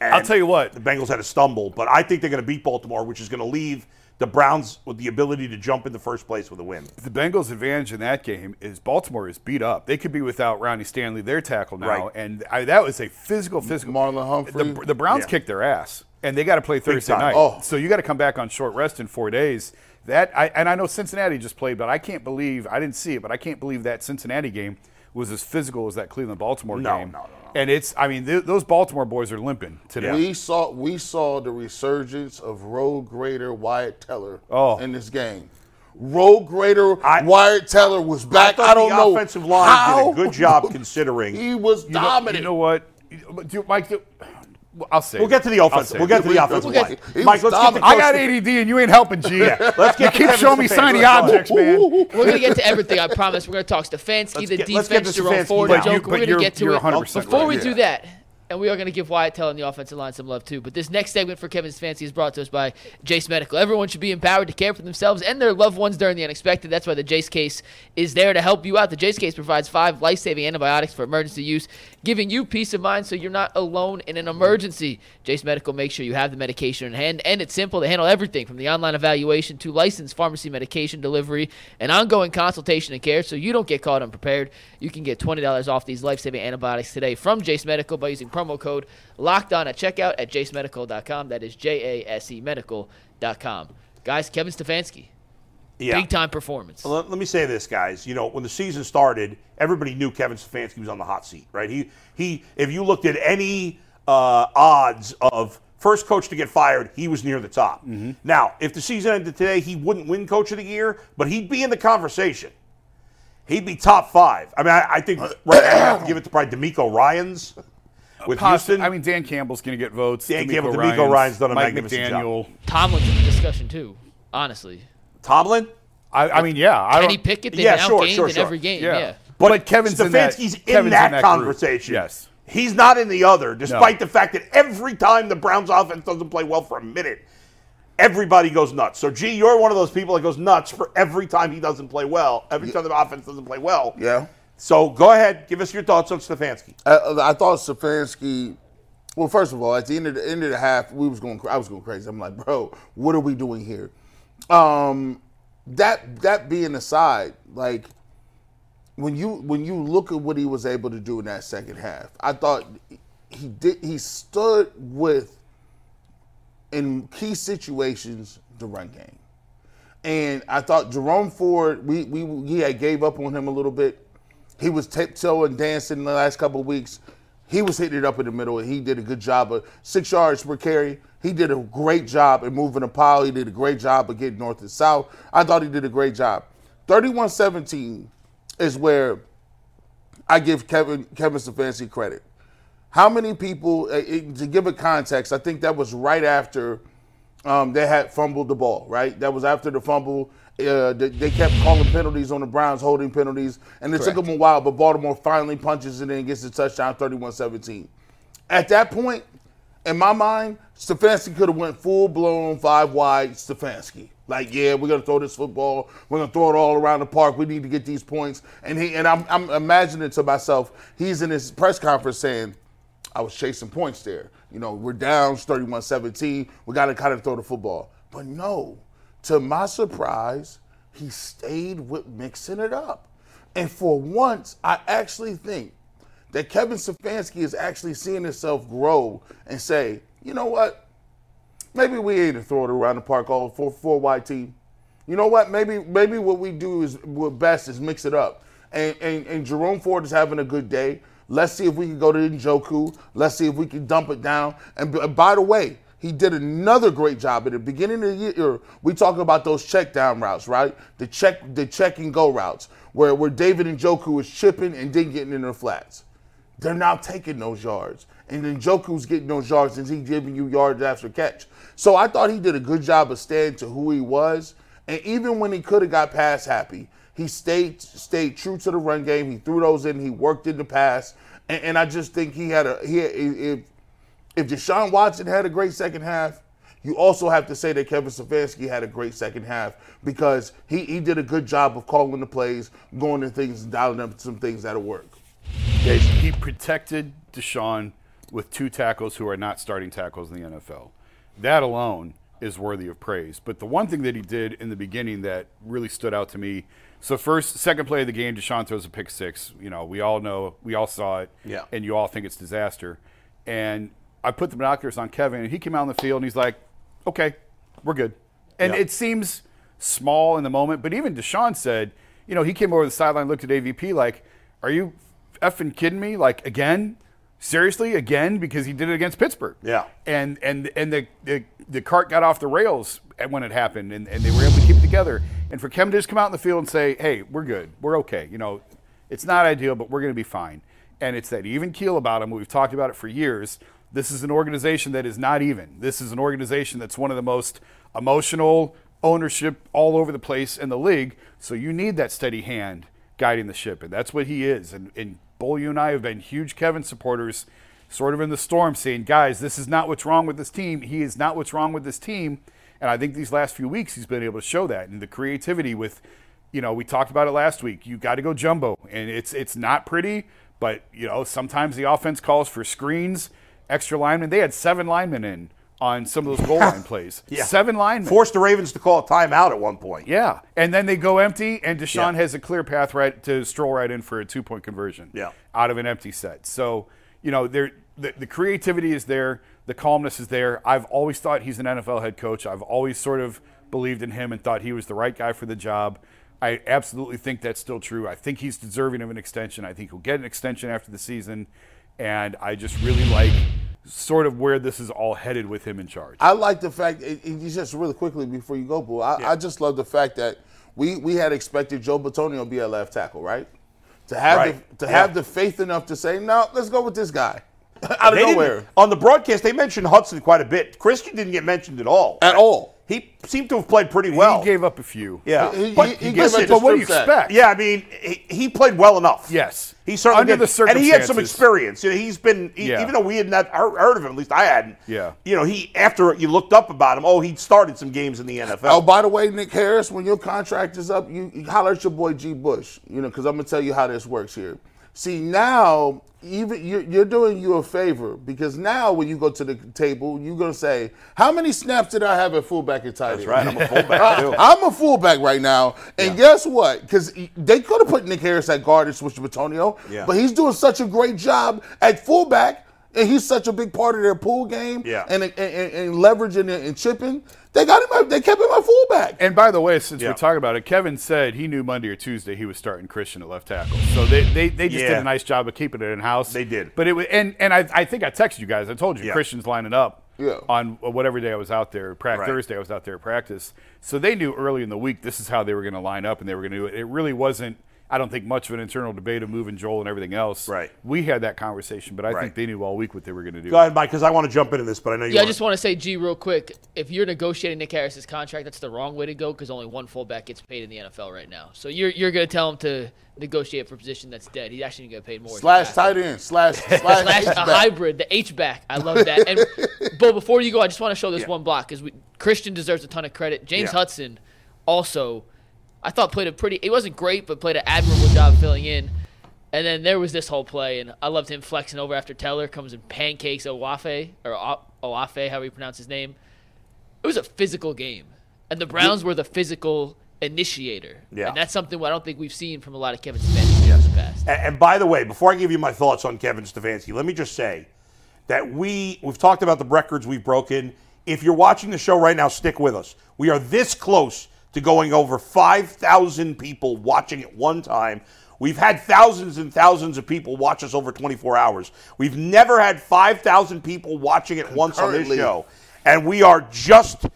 And I'll tell you what. the Bengals had a stumble, but I think they're going to beat Baltimore, which is going to leave the Browns with the ability to jump in the first place with a win. The Bengals' advantage in that game is Baltimore is beat up. They could be without Ronnie Stanley, their tackle now, Right. and I, that was a physical, physical. Marlon Humphrey. The, the Browns Yeah. kicked their ass, and they got to play Thursday night. Oh. So you got to come back on short rest in four days. That I, and I know Cincinnati just played, but I can't believe I didn't see it, but I can't believe that Cincinnati game was as physical as that Cleveland Baltimore No, game. no, no, no. And it's, I mean, th- those Baltimore boys are limping today. We saw we saw the resurgence of road grader Wyatt Teller Oh. in this game. Road grader I- Wyatt Teller was back. thought I, don't the know offensive line how did a good job considering. he was You know, dominant. you know what, Mike? Do, I'll say. We'll get to the offense. We'll get to the offense. offensive was- line. he Mike, let's get to. I got ADD and you ain't helping, G. let's get you to keep showing me Kevin shiny objects, man. We're gonna get to everything. I promise. We're gonna talk Stefanski, Let's the get- let's get defense, to Jerome Stefanski Ford, now. and Joker. We're gonna get to you're it. 100% Before we do that, and we are gonna give Wyatt Teller on the offensive line some love too. But this next segment for Kevin's Fancy is brought to us by Jase Medical. Everyone should be empowered to care for themselves and their loved ones during the unexpected. That's why the Jase case is there to help you out. The Jase case provides five life-saving antibiotics for emergency use, giving you peace of mind so you're not alone in an emergency. Jase Medical makes sure you have the medication in hand, and it's simple. They handle everything from the online evaluation to licensed pharmacy medication delivery and ongoing consultation and care so you don't get caught unprepared. You can get $20 off these life-saving antibiotics today from Jase Medical by using promo code locked on at checkout at jasemedical.com. That is J A S E medical.com. Guys, Kevin Stefanski, Yeah. big time performance. Let, let me say this, guys. You know, when the season started, everybody knew Kevin Stefanski was on the hot seat, right? He he. If you looked at any uh, odds of first coach to get fired, he was near the top. Now, if the season ended today, he wouldn't win Coach of the Year, but he'd be in the conversation. He'd be top five. I mean, I, I think right now I have to give it to probably DeMeco Ryans with Possi- Houston. I mean, Dan Campbell's going to get votes. Dan DeMeco Campbell- DeMeco Ryan's done a Mike magnificent McDaniel. Tomlin's in the discussion too, honestly. Tomlin. I, I mean, yeah. I Kenny don't, Pickett, they've Yeah, been sure, outgained sure, in sure. every game. yeah. Yeah. But, Kevin's in that. Stefanski's in Kevin's that, group. conversation. Yes. He's not in the other, despite the fact that every time the Browns offense doesn't play well for a minute, everybody goes nuts. So, G, you're one of those people that goes nuts for every time he doesn't play well, every time the offense doesn't play well. Yeah. So, go ahead, give us your thoughts on Stefanski. I, I thought Stefanski. Well, first of all, at the end of the end of the half, we was going. I was going crazy. I'm like, bro, what are we doing here? Um, that that being aside, like when you when you look at what he was able to do in that second half, I thought he did. He stood with in key situations the run game. And I thought Jerome Ford, we we had gave up on him a little bit. He was tiptoeing, dancing in the last couple weeks. He was hitting it up in the middle, and he did a good job of six yards per carry. He did a great job in moving the pile. He did a great job of getting north and south. I thought he did a great job. 31-17 is where I give Kevin Kevin Stefanski credit. How many people, uh, it- to give a context, I think that was right after um, they had fumbled the ball, right? That was after the fumble. Uh, they, they kept calling penalties on the Browns, holding penalties, and it took them a while, but Baltimore finally punches it in and gets the touchdown 31 17. At that point, in my mind, Stefanski could have went full blown five wide Stefanski. Like, yeah, we're gonna throw this football. We're gonna throw it all around the park. We need to get these points. And he and I'm, I'm imagining to myself, he's in his press conference saying, I was chasing points there. You know, we're down 31 17. We got to kind of throw the football. But no, to my surprise, he stayed with mixing it up. And for once, I actually think that Kevin Stefanski is actually seeing himself grow and say, you know what? Maybe we ain't to throw it around the park all for four team. You know what? Maybe maybe what we do is what best is mix it up. And and, and Jerome Ford is having a good day. Let's see if we can go to Njoku. Let's see if we can dump it down. And by the way, he did another great job at the beginning of the year. We talking about those check down routes, right? The check, the check and go routes, where where David Njoku was chipping and then getting in their flats. They're now taking those yards. And then Joku's getting those yards and he's giving you yards after catch. So I thought he did a good job of staying to who he was. And even when he could have got pass happy, he stayed stayed true to the run game. He threw those in. He worked in the pass. And, and I just think he had a he if if Deshaun Watson had a great second half, you also have to say that Kevin Stefanski had a great second half because he, he did a good job of calling the plays, going to things, and dialing up some things that'll work. He protected Deshaun with two tackles who are not starting tackles in the NFL. That alone is worthy of praise. But the one thing that he did in the beginning that really stood out to me. So first, second play of the game, Deshaun throws a pick six. You know, we all know, we all saw it, Yeah. and you all think it's disaster. And I put the binoculars on Kevin, and he came out on the field, and he's like, "Okay, we're good." And Yeah. it seems small in the moment, but even Deshaun said, you know, he came over the sideline, looked at AVP like, "Are you effing kidding me? Like again? Seriously, again? Because he did it against Pittsburgh." Yeah. And and and the the, the cart got off the rails when it happened, and, and they were able to keep it together. And for Kevin to just come out in the field and say, "Hey, we're good, we're okay," you know, it's not ideal, but we're going to be fine. And it's that even keel about him. We've talked about it for years. This is an organization that is not even. This is an organization that's one of the most emotional ownership all over the place in the league. So you need that steady hand guiding the ship, and that's what he is. And, and Bull, you and I have been huge Kevin supporters, sort of in the storm, saying, "Guys, this is not what's wrong with this team. He is not what's wrong with this team." And I think these last few weeks he's been able to show that, and the creativity with, you know, we talked about it last week. You got to go jumbo, and it's it's not pretty, but you know sometimes the offense calls for screens, extra linemen. They had seven linemen in on some of those goal line plays. Yeah. Seven linemen. Forced the Ravens to call a timeout at one point. Yeah, and then they go empty, and Deshaun Yeah. has a clear path right to stroll right in for a two point conversion. Yeah. out of an empty set. So you know, there the, the creativity is there, the calmness is there. I've always thought he's an NFL head coach. I've always sort of believed in him and thought he was the right guy for the job. I absolutely think that's still true. I think he's deserving of an extension. I think he'll get an extension after the season, and I just really like sort of where this is all headed with him in charge. I like the fact, it, it- just really quickly before you go, Boo, I, I just love the fact that we, we had expected Joe Bitonio to be a left tackle, right? To have Right. the, to Yeah. have the faith enough to say, no, let's go with this guy. Out of They nowhere. On the broadcast, they mentioned Hudson quite a bit. Christian didn't get mentioned at all. At all. He seemed to have played pretty well. he gave up a few. yeah. He- but, he- he gave listen, up But what do you expect? Yeah, I mean, he, he played well enough. Yes. He certainly Under did. the and he had some experience. You know, he's been, he- Yeah. even though we had not heard heard of him, at least I hadn't. Yeah. You know, he after you looked up about him, oh, he started some games in the NFL. Oh, by the way, Nick Harris, when your contract is up, you, you holler at your boy G. Bush, you know, because I'm gonna tell you how this works here. See, now even you're, you're doing you a favor because now when you go to the table, you're gonna say, "How many snaps did I have at fullback and tight That's end?" right. I'm a fullback too. I'm a fullback right now, and guess what? Because they could have put Nick Harris at guard and switched to Bitonio, Yeah. but he's doing such a great job at fullback, and he's such a big part of their pool game, Yeah. and, and, and, and leveraging and, and chipping. They got him. at- They kept him at fullback. And by the way, since Yeah. we're talking about it, Kevin said he knew Monday or Tuesday he was starting Christian at left tackle. So they, they, they just did a nice job of keeping it in house. They did. But it was, and and I, I think I texted you guys. I told you Yeah. Christian's lining up Yeah. on whatever day I was out there. Pra- Right. Thursday I was out there at practice. So they knew early in the week this is how they were going to line up and they were going to do it. It really wasn't. I don't think much of an internal debate of moving Joel and everything else. Right. We had that conversation, but I Right. think they knew all week what they were going to do. Go ahead, Mike, because I want to jump into this, but I know you. Yeah, I wanna- just want to say, G, real quick. If you're negotiating Nick Harris's contract, that's the wrong way to go because only one fullback gets paid in the NFL right now. So you're you're going to tell him to negotiate for a position that's dead. He's actually going to get paid more. Slash tight end. Slash slash, Slash a H-back. hybrid, the H back. I love that. And but before you go, I just want to show this Yeah. one block because Christian deserves a ton of credit. James Yeah. Hudson also, I thought played a pretty. It wasn't great, but played an admirable job filling in. And then there was this whole play, and I loved him flexing over after Teller comes and pancakes Owafe or O- Owafe, however you pronounce his name. It was a physical game, and the Browns were the physical initiator. Yeah. and that's something I don't think we've seen from a lot of Kevin Stefanski in the past. And, and by the way, before I give you my thoughts on Kevin Stefanski, let me just say that we we've talked about the records we've broken. If you're watching the show right now, stick with us. We are this close to going over 5,000 people watching at one time. We've had thousands and thousands of people watch us over 24 hours. We've never had 5,000 people watching it once on this show. And we are just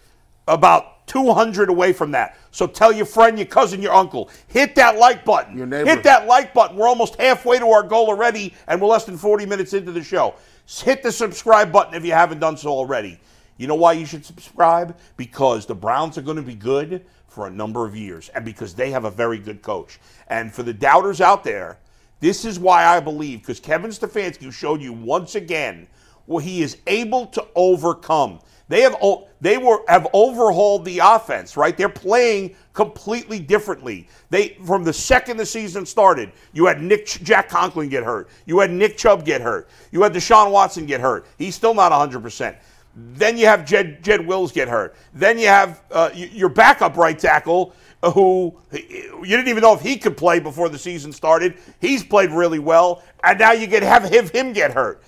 about 200 away from that. So tell your friend, your cousin, your uncle. Hit that like button. Your neighbor. Hit that like button. We're almost halfway to our goal already, and we're less than 40 minutes into the show. Hit the subscribe button if you haven't done so already. You know why you should subscribe? Because the Browns are going to be good for a number of years, and because they have a very good coach. And for the doubters out there, this is why I believe, because Kevin Stefanski showed you once again what he is able to overcome. They have they were have overhauled the offense, right? They're playing completely differently. They from the second the season started, you had Nick Jack Conklin get hurt, you had Nick Chubb get hurt, you had Deshaun Watson get hurt. He's still not 100 percent. Then you have Jed Jed Wills get hurt. Then you have uh, your backup right tackle uh, who you didn't even know if he could play before the season started. He's played really well, and now you get have him get hurt.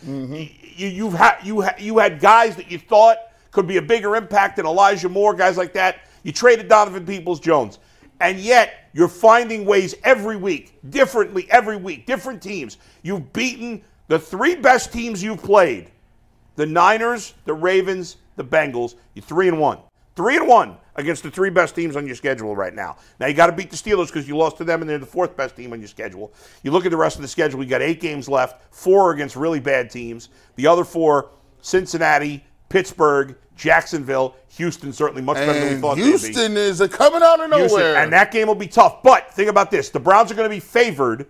You, you've had you ha- you had guys that you thought could be a bigger impact than Elijah Moore, guys like that. You traded Donovan Peoples Jones, and yet you're finding ways every week, differently every week, different teams. You've beaten the three best teams you've played the Niners, the Ravens, the Bengals. You're three and one. Three and one against the three best teams on your schedule right now. Now you got to beat the Steelers because you lost to them, and they're the fourth best team on your schedule. You look at the rest of the schedule. You got eight games left. Four against really bad teams. The other four: Cincinnati, Pittsburgh, Jacksonville, Houston. Certainly much better than we thought. Houston is a coming out of Houston, nowhere. and that game will be tough. But think about this: the Browns are going to be favored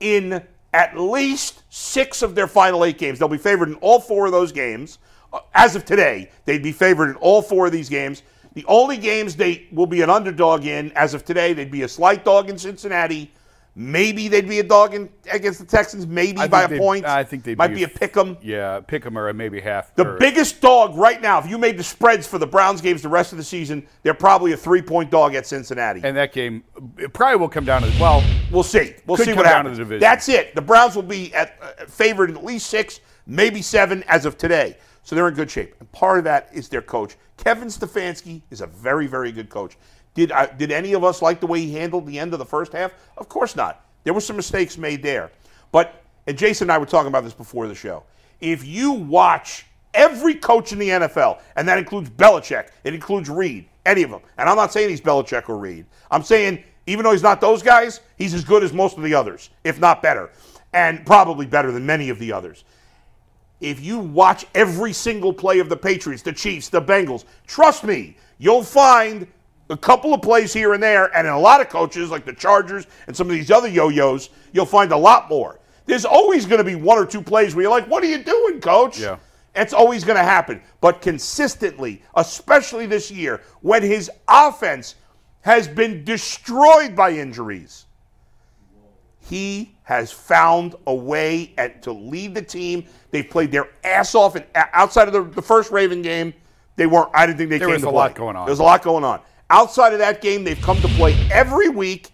in at least six of their final eight games. They'll be favored in all four of those games. Uh, As of today, they'd be favored in all four of these games. The only games they will be an underdog in, as of today, they'd be a slight dog in Cincinnati. Maybe they'd be a dog in, against the Texans, maybe I by a point. I think they might be a pick 'em. Yeah, pick 'em or maybe half. The or- biggest dog right now, if you made the spreads for the Browns games the rest of the season, they're probably a three point dog at Cincinnati. and that game it probably will come down to well. We'll see. We'll see what happens. the division. That's it. The Browns will be at, uh, favored in at least six, maybe seven as of today. So they're in good shape. And part of that is their coach. Kevin Stefanski is a very, very good coach. Did uh, did any of us like the way he handled the end of the first half? Of course not. There were some mistakes made there. But and Jason and I were talking about this before the show. If you watch every coach in the NFL, and that includes Belichick, it includes Reid, any of them. And I'm not saying he's Belichick or Reid. I'm saying even though he's not those guys, he's as good as most of the others, if not better, and probably better than many of the others. If you watch every single play of the Patriots, the Chiefs, the Bengals, trust me, you'll find a couple of plays here and there, and in a lot of coaches, like the Chargers and some of these other yo-yos, you'll find a lot more. There's always going to be one or two plays where you're like, "What are you doing, coach?" Yeah. It's always going to happen. But consistently, especially this year, when his offense has been destroyed by injuries, he has found a way at, to lead the team. They've played their ass off, and outside of the, the first Raven game, they weren't. I didn't think they There came was to a play. lot going on. There was a lot going on. Outside of that game, they've come to play every week,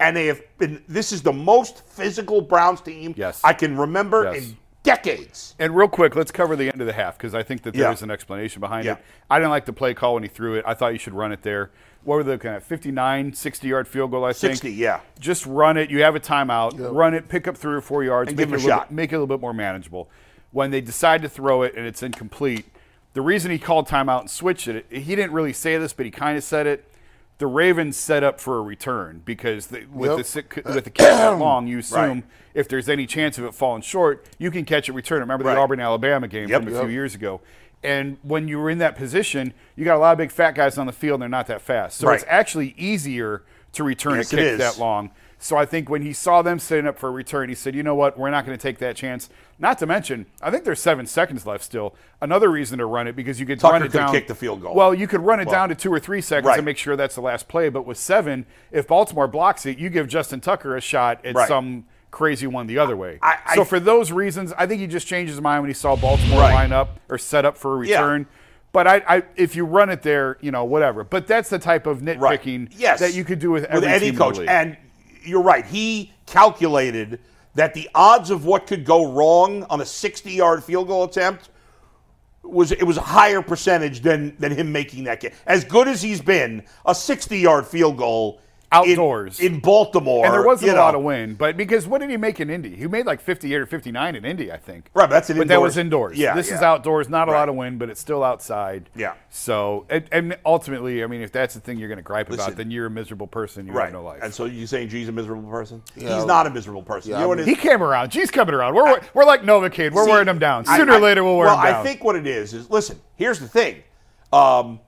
and they have been. This is the most physical Browns team Yes. I can remember Yes. in decades. And real quick, let's cover the end of the half because I think that Yeah. there's an explanation behind Yeah. it. I didn't like the play call when he threw it. I thought you should run it there. What were they looking at? 59, 60 yard field goal, I think. 60, yeah. Just run it. You have a timeout. Run it, pick up three or four yards, And make, give it a a shot. bit- make it a little bit more manageable. When they decide to throw it and it's incomplete, the reason he called timeout and switched it, he didn't really say this, but he kind of said it. The Ravens set up for a return because the, with Yep. the with the kick that long, you assume Right. if there's any chance of it falling short, you can catch it return. Remember Right. the Auburn Alabama game Yep. from a Yep. few years ago. And when you were in that position, you got a lot of big fat guys on the field and they're not that fast. So Right. it's actually easier to return Yes, a kick that long. So I think when he saw them setting up for a return, he said, you know what, we're not going to take that chance. Not to mention, I think there's seven seconds left still. Another reason to run it because you could Tucker run it could down. kick the field goal. Well, you could run it Well, down to two or three seconds right. and make sure that's the last play. But with seven, if Baltimore blocks it, you give Justin Tucker a shot at Right. some crazy one the other way. I- I- so for those reasons, I think he just changed his mind when he saw Baltimore Right. line up or set up for a Yeah. return. But I, I, if you run it there, you know, whatever. But that's the type of Right. nitpicking yes. that you could do with every with any team in the coach. And you're right. He calculated that the odds of what could go wrong on a 60-yard field goal attempt was it was a higher percentage than than him making that kick. As good as he's been, a 60-yard field goal Outdoors. in, in Baltimore. And there wasn't you a lot of wind, but because what did he make in Indy? He made like 58 or 59 in Indy, I think. Right, but that's an But that was indoors. Yeah, this is outdoors, not a Right. lot of wind, but it's still outside. Yeah. So, and, and ultimately, I mean, if that's the thing you're going to gripe Listen. about, then you're a miserable person. You Right. have no life. And so you saying G's a miserable person? Yeah. He's not a miserable person. Yeah, you know I mean- it he came around. G's coming around. We're, we're, we're like Novocaine. We're See, wearing him down. Sooner I- or later, we'll wear well, him down. I think what it is is listen. Here's the thing. Um,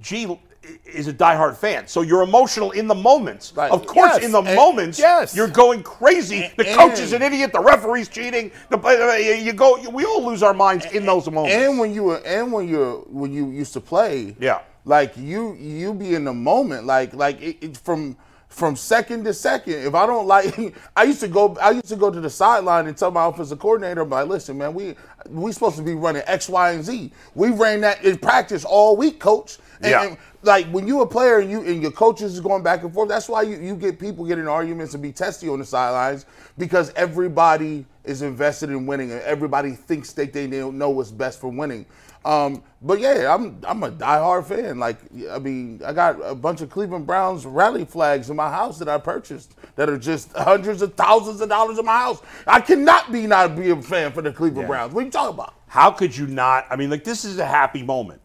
G is a diehard fan, so you're emotional in the moments. Right. Of course, Yes. in the And- moments, yes. you're going crazy. The And- coach is an idiot. The referee's cheating. The, uh, you go. We all lose our minds in those moments. And when you were, and when you're, when you used to play, Yeah. like you, you be in the moment, like, like it, it, from from second to second. If I don't like, I used to go, I used to go to the sideline and tell my offensive coordinator, I'm like, listen, man, we we supposed to be running X, Y, and Z. We ran that in practice all week, coach. And, Yeah. and, like when you a player and you and your coaches is going back and forth, that's why you, you get people getting arguments and be testy on the sidelines because everybody is invested in winning and everybody thinks that they don't know what's best for winning. Um, but yeah, I'm I'm a diehard fan. Like I mean, I got a bunch of Cleveland Browns rally flags in my house that I purchased that are just hundreds of thousands of dollars in my house. I cannot be not be a fan for the Cleveland Browns. What are you talking about? How could you not? I mean, like this is a happy moment.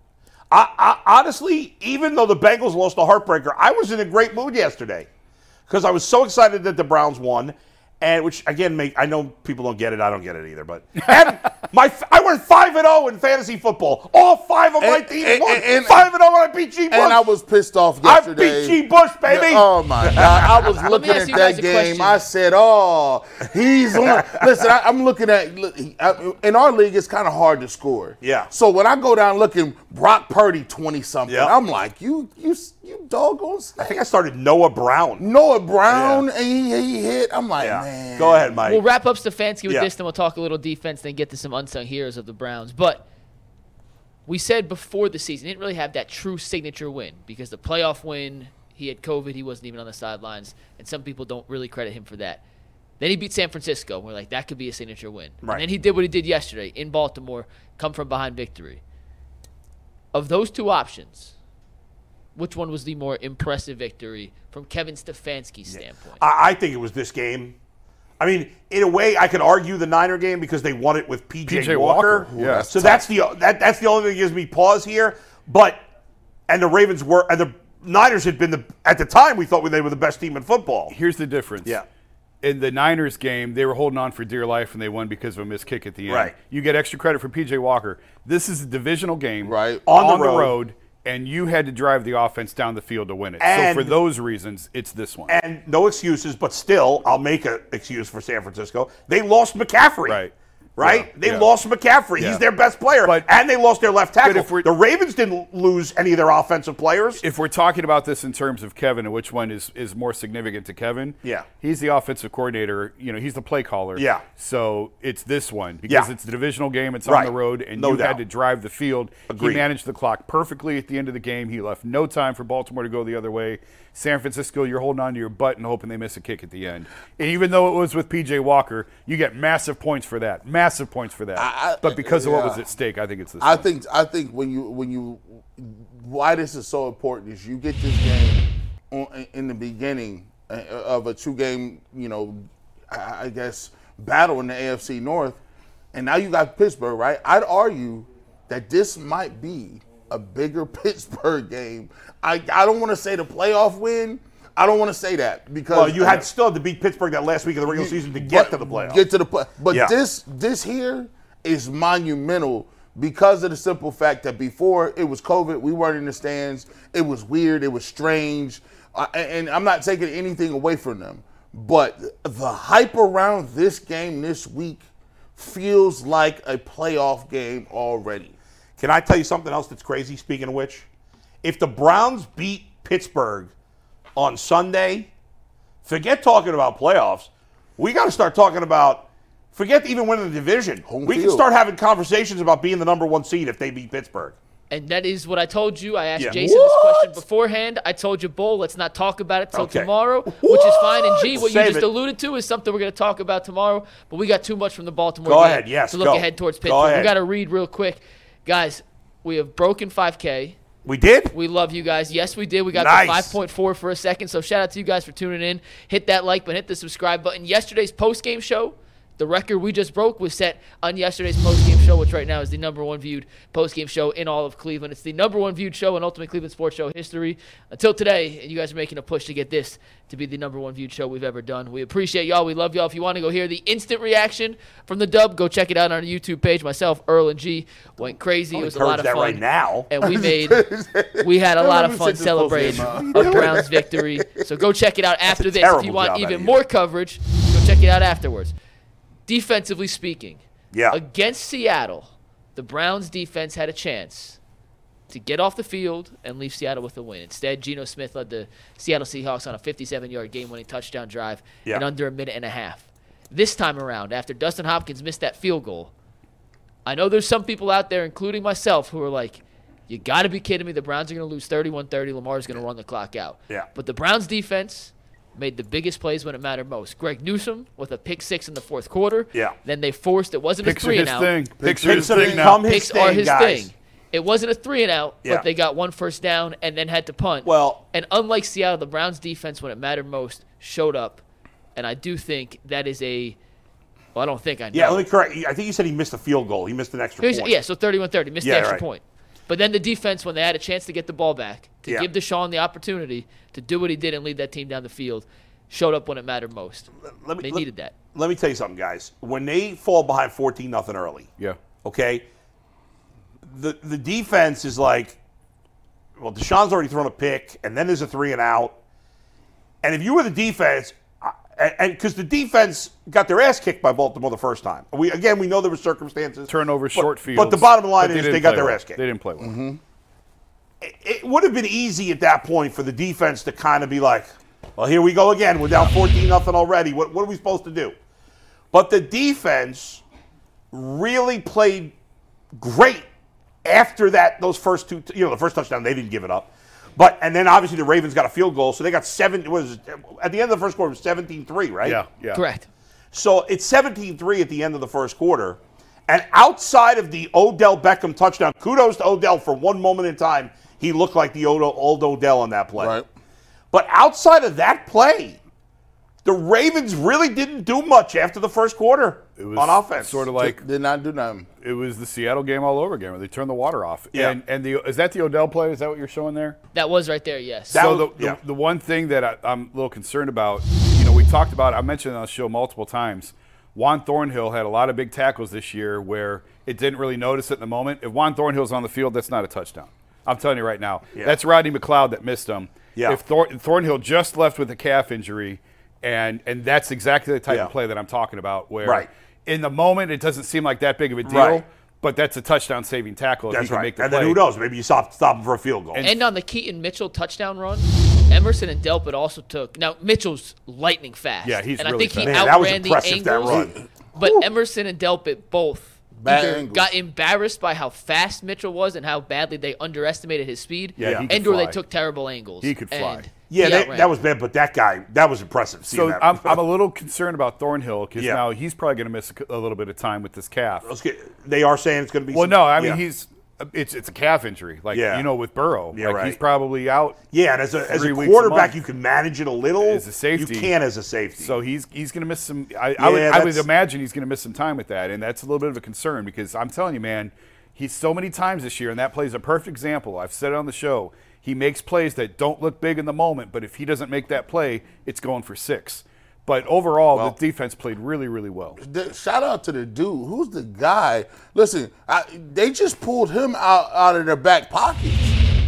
I, I honestly, even though the Bengals lost a heartbreaker, I was in a great mood yesterday. Because I was so excited that the Browns won, and which again, make I know people don't get it. I don't get it either. But and my I went five and zero in fantasy football. All five of my teams and- won. and- five and zero when I beat G. Bush. And I was pissed off yesterday. I yesterday. beat G. Bush, baby. Oh my God! I was looking at that game. question. I said, "Oh, he's on." Listen, I, I'm looking at look, he- I- in our league. It's kind of hard to score. Yeah. So when I go down looking, Brock Purdy twenty something, Yep. I'm like, "You, you, you doggone." I think I started Noah Brown. Noah Brown Yeah. and he, he hit. I'm like, Yeah. man. Go ahead, Mike. We'll wrap up Stefanski with Yeah. this, then we'll talk a little defense, then get to some unsung heroes of the Browns. But we said before the season, he didn't really have that true signature win because the playoff win, he had COVID, he wasn't even on the sidelines, and some people don't really credit him for that. Then he beat San Francisco. And We're like, that could be a signature win. Right. And then he did what he did yesterday in Baltimore, come from behind victory. Of those two options, which one was the more impressive victory from Kevin Stefanski's standpoint? I, I think it was this game. I mean, in a way, I could argue the Niner game because they won it with PJ, PJ Walker. Walker, yeah. So that's the that that's the only thing that gives me pause here. But and the Ravens were and the Niners had been the at the time we thought they were the best team in football. Here's the difference. Yeah. In the Niners game, they were holding on for dear life and they won because of a missed kick at the end. Right. You get extra credit for PJ Walker. This is a divisional game. Right. On the road. And you had to drive the offense down the field to win it. And- so for those reasons, it's this one. And no excuses, but still, I'll make an excuse for San Francisco. They lost McCaffrey. Right. Right? Yeah, They yeah. lost McCaffrey. Yeah. He's their best player. But- and they lost their left tackle. if we're- the Ravens didn't lose any of their offensive players. if we're talking about this in terms of Kevin and which one is, is more significant to Kevin, Yeah. he's the offensive coordinator. You know, he's the play caller. Yeah. So it's this one because Yeah. it's the divisional game. It's Right. on the road, and No you doubt. had to drive the field. Agreed. He managed the clock perfectly at the end of the game. He left no time for Baltimore to go the other way. San Francisco, you're holding on to your butt and hoping they miss a kick at the end. And even though it was with PJ Walker, you get massive points for that. Massive points for that. I- but because of what was at stake, I think it's this. I one. think I think when you when you why this is so important is you get this game on, in the beginning uh, of a two game you know I I guess battle in the AFC North, and now you got Pittsburgh right. I'd argue that this might be a bigger Pittsburgh game. I I don't want to say the playoff win. I don't want to say that because well, you had still to beat Pittsburgh that last week of the regular season to get but- to the playoffs. Get to the play. But Yeah. this this here is monumental because of the simple fact that before it was COVID, we weren't in the stands. It was weird. It was strange. Uh, and and I'm not taking anything away from them, but the hype around this game this week feels like a playoff game already. Can I tell you something else that's crazy? Speaking of which, if the Browns beat Pittsburgh on Sunday, forget talking about playoffs. We got to start talking about. Forget even winning the division. Home we can start having conversations about being the number one seed if they beat Pittsburgh. And that is what I told you. I asked Yeah. Jason this question beforehand. I told you, Bull, let's not talk about it till Okay. tomorrow, which is fine. And G, What? what Save you just it. alluded to is something we're going to talk about tomorrow. But we got too much from the Baltimore Go game ahead, yes, to look go. ahead towards Go Pittsburgh. We got to read real quick. Guys, we have broken 5K. We did? We love you guys. Yes, we did. We got Nice. to 5.4 for a second. So shout out to you guys for tuning in. Hit that like button, hit the subscribe button. Yesterday's post game show, the record we just broke was set on yesterday's post game show, which right now is the number one viewed post game show in all of Cleveland. It's the number one viewed show in Ultimate Cleveland Sports Show history. Until today, And you guys are making a push to get this to be the number one viewed show we've ever done. We appreciate y'all. We love y'all. If you want to go hear the instant reaction from the dub, go check it out on our YouTube page. Myself, Earl, and G went crazy. It was a lot of that fun. right now. And we made we had a lot of fun celebrating a Browns victory. So go check it out after this. If you want even more coverage, go check it out afterwards. Defensively speaking, Yeah. against Seattle, the Browns defense had a chance to get off the field and leave Seattle with a win. Instead, Geno Smith led the Seattle Seahawks on a 57-yard game-winning touchdown drive Yeah. in under a minute and a half. This time around, after Dustin Hopkins missed that field goal, I know there's some people out there, including myself, who are like, you got to be kidding me. The Browns are going to lose 31 30. Lamar's going to run the clock out. Yeah. But the Browns defense made the biggest plays when it mattered most. Greg Newsome with a pick six in the fourth quarter. Yeah. Then they forced, it wasn't Picks a are three his and out. thing. Picks are Picks his have thing now. his Picks thing, are his guys. thing. It wasn't a three and out, Yeah. but they got one first down and then had to punt. Well- and unlike Seattle, the Browns defense, when it mattered most, showed up. And I do think that is a. Well, I don't think I know. Yeah, let me correct. I think you said he missed a field goal. He missed an extra Here's- point. Yeah, so 31 30. Missed Yeah, the extra right. point. But then the defense, when they had a chance to get the ball back, to Yeah. give Deshaun the opportunity to do what he did and lead that team down the field, showed up when it mattered most. Let me- they let- needed that. Let me tell you something, guys. When they fall behind 14 nothing early, Yeah. okay, the the defense is like, well, Deshaun's already thrown a pick, and then there's a three and out. And if you were the defense, and because the defense got their ass kicked by Baltimore the first time, we again we know there were circumstances, Turnovers, but- short fields. But the bottom line is didn't they got their well. ass kicked. They didn't play well. Mm-hmm. It would have been easy at that point for the defense to kind of be like, well, here we go again. We're down 14 nothing already. What, what are we supposed to do? But the defense really played great after that. Those first two, you know, the first touchdown they didn't give it up, but and then obviously the Ravens got a field goal, so they got seven. It was at the end of the first quarter, it was 17-3, right? Yeah, yeah. Correct. So it's 17-3 at the end of the first quarter. And outside of the Odell Beckham touchdown, kudos to Odell for one moment in time. He looked like the old, old Odell on that play. Right. But outside of that play, the Ravens really didn't do much after the first quarter It was on offense. sort of like Did not do nothing. it was the Seattle game all over again, where they turned the water off. Yeah. And and the is that the Odell play? Is that what you're showing there? That was right there, yes. That so was- the, the, yeah. the one thing that I, I'm a little concerned about, you know, we talked about, I mentioned on the show multiple times. Juan Thornhill had a lot of big tackles this year where it didn't really notice it in the moment. If Juan Thornhill's on the field, that's not a touchdown. I'm telling you right now. Yeah. That's Rodney McLeod that missed him. Yeah. If Thor, Thornhill just left with a calf injury, and and that's exactly the type Yeah. of play that I'm talking about, where Right. in the moment it doesn't seem like that big of a deal, Right. but that's a touchdown saving tackle. if he That's can right. Make the And play. then who knows? Maybe you stop, stop him for a field goal. And on the Keaton Mitchell touchdown run, Emerson and Delpit also took. Now Mitchell's lightning fast. Yeah, he's and I really think he fast. Man, that was outran the impressive, that angles. run. But Emerson and Delpit both Bad either angles. Got embarrassed by how fast Mitchell was and how badly they underestimated his speed, Yeah, he and or they took terrible angles. He could fly. and yeah, he they, that was bad, but that guy, that was impressive. So. I'm, I'm a little concerned about Thornhill because Yeah. now he's probably going to miss a little bit of time with this calf. Let's get- they are saying it's going to be. Well, some- no, I mean yeah. he's it's it's a calf injury, like Yeah. you know with Burrow. Yeah, like, right. He's probably out. Yeah, and as a, as a weeks a quarterback, you can manage it a little. As a safety. you can as a safety. So he's he's going to miss some. I, I would I would imagine he's going to miss some time with that, and that's a little bit of a concern because I'm telling you, man, he's so many times this year, and that plays a perfect example. I've said it on the show. He makes plays that don't look big in the moment, but if he doesn't make that play, it's going for six. But overall, Well- the defense played really, really well. The- shout out to the dude. Who's the guy? Listen, I, they just pulled him out, out of their back pockets.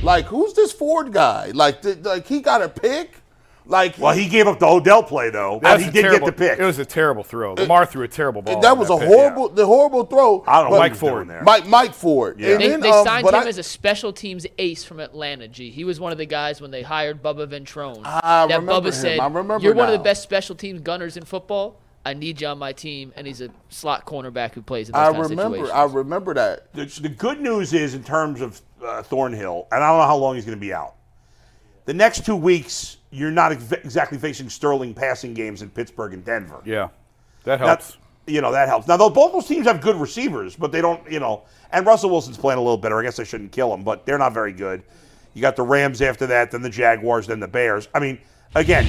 Like, who's this Ford guy? Like, th- like he got a pick. Like, well, he gave up the Odell play though, That but he did terrible- get the pick. It was a terrible throw. Lamar threw a terrible ball. that on was a pick. horrible, the horrible throw. I don't know Mike he was doing Ford. there. Mike Mike Ford. Yeah. And They, then, they um, signed but him I- as a special teams ace from Atlanta. G. He was one of the guys when they hired Bubba Ventrone. I that remember Bubba him. said, I remember "You're one of the best special teams gunners in football. I need you on my team." And he's a slot cornerback who plays in those I kind of remember. situations. I remember that. the, the good news is in terms of uh, Thornhill, and I don't know how long he's going to be out. The next two weeks, you're not ex- exactly facing Sterling passing games in Pittsburgh and Denver. Yeah, that Now, helps. you know that helps. Now, though, both those teams have good receivers, but they don't, you know. And Russell Wilson's playing a little better. I guess I shouldn't kill him, but they're not very good. You got the Rams after that, then the Jaguars, then the Bears. I mean, again,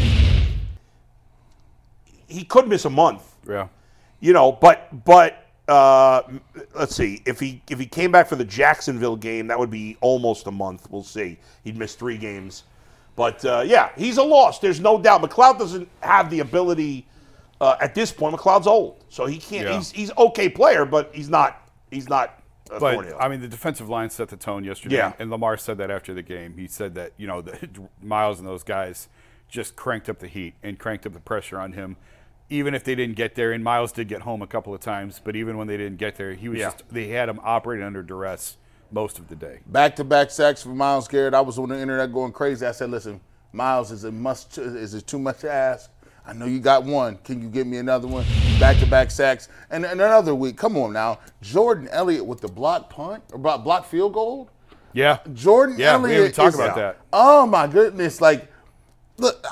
he could miss a month Yeah. you know, but but uh, let's see if he if he came back for the Jacksonville game, that would be almost a month. We'll see. He'd miss three games, but uh, yeah, he's a loss. There's no doubt. McLeod doesn't have the ability uh, at this point. McLeod's old, so he can't. Yeah. He's he's okay player, but he's not he's not. But Thornhill. I mean, the defensive line set the tone yesterday, Yeah. and Lamar said that after the game. He said that you know the, Myles and those guys just cranked up the heat and cranked up the pressure on him. Even if they didn't get there, and Myles did get home a couple of times, but even when they didn't get there, he was Yeah. just they had him operating under duress most of the day. Back to back sacks for Myles Garrett. I was on the internet going crazy. I said, "Listen, Myles, is it must? Is it too much to ask? I know you got one. Can you give me another one? Back to back sacks, and, and another week. Come on now, Jordan Elliott with the block punt or block, field goal. Yeah, Jordan Yeah, we Elliott. haven't talked is- about that. Oh my goodness! Like, look,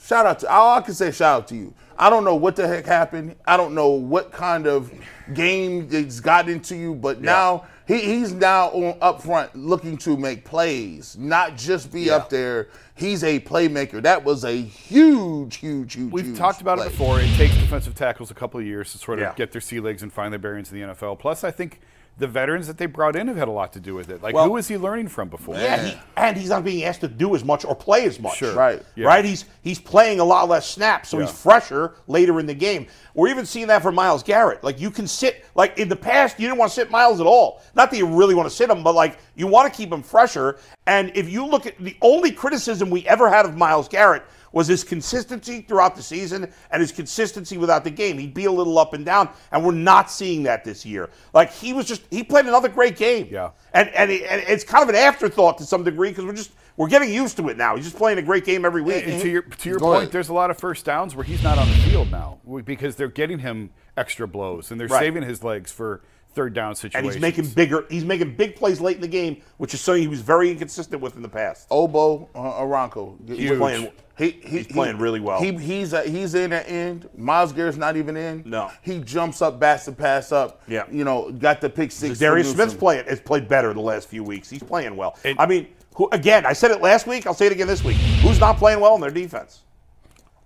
shout out to all I can say. Shout out to you. I don't know what the heck happened. I don't know what kind of game it's got into you, but now he, he's now on up front looking to make plays, not just be up there. He's a playmaker. That was a huge, huge, huge. We've huge talked about play. it before. It takes defensive tackles a couple of years to sort of Yeah. get their sea legs and find their bearings in the NFL. Plus, I think the veterans that they brought in have had a lot to do with it. Like, Well- who is he learning from before? Yeah, he, and he's not being asked to do as much or play as much. Sure. Right. Yeah. Right. He's he's playing a lot less snaps, so he's fresher later in the game. We're even seeing that for Myles Garrett. Like you can sit like in the past, you didn't want to sit Myles at all. Not that you really want to sit him, but like you want to keep him fresher. And if you look at the only criticism we ever had of Myles Garrett was his consistency throughout the season and his consistency without the game. He'd be a little up and down, and we're not seeing that this year. Like he was just he played another great game. Yeah. And and, it- and it's kind of an afterthought to some degree because we're just we're getting used to it now. He's just playing a great game every week. And to your to your Go point, ahead. there's a lot of first downs where he's not on the field now because they're getting him extra blows and they're Right. saving his legs for third down situation. and he's making bigger. He's making big plays late in the game, which is something he was very inconsistent with in the past. Ogbo uh, Aranco. He's playing. He, he, He's playing really well. He, he's uh, he's in the end. Myles Garrett's not even in. No. He jumps up, bats the pass up. Yeah. You know, got the pick six. for Darius Smith's playing has played better the last few weeks. He's playing well. And- I mean, who, again, I said it last week. I'll say it again this week. Who's not playing well in their defense?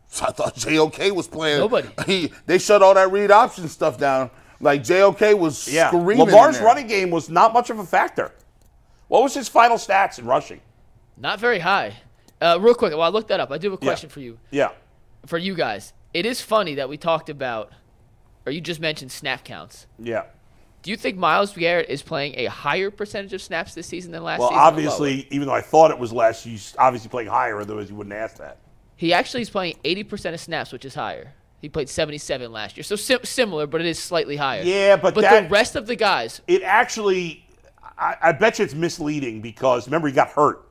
So I thought JOK was playing. Nobody. He, they shut all that read option stuff down. Like JOK was Yeah, screaming. in Lamar's there. running game was not much of a factor. What was his final stats in rushing? Not very high. Uh, real quick, while I look that up, I do have a Yeah. question for you. Yeah. For you guys, it is funny that we talked about, or you just mentioned snap counts. Yeah. Do you think Myles Garrett is playing a higher percentage of snaps this season than last Well, season? or lower? obviously, even though I thought it was less, he's obviously playing higher. Otherwise, you wouldn't ask that. he actually is playing 80% of snaps, which is higher. He played 77 last year, so sim- similar, but it is slightly higher. Yeah, but but that- the rest of the guys, It actually, I, I bet you it's misleading because remember he got hurt,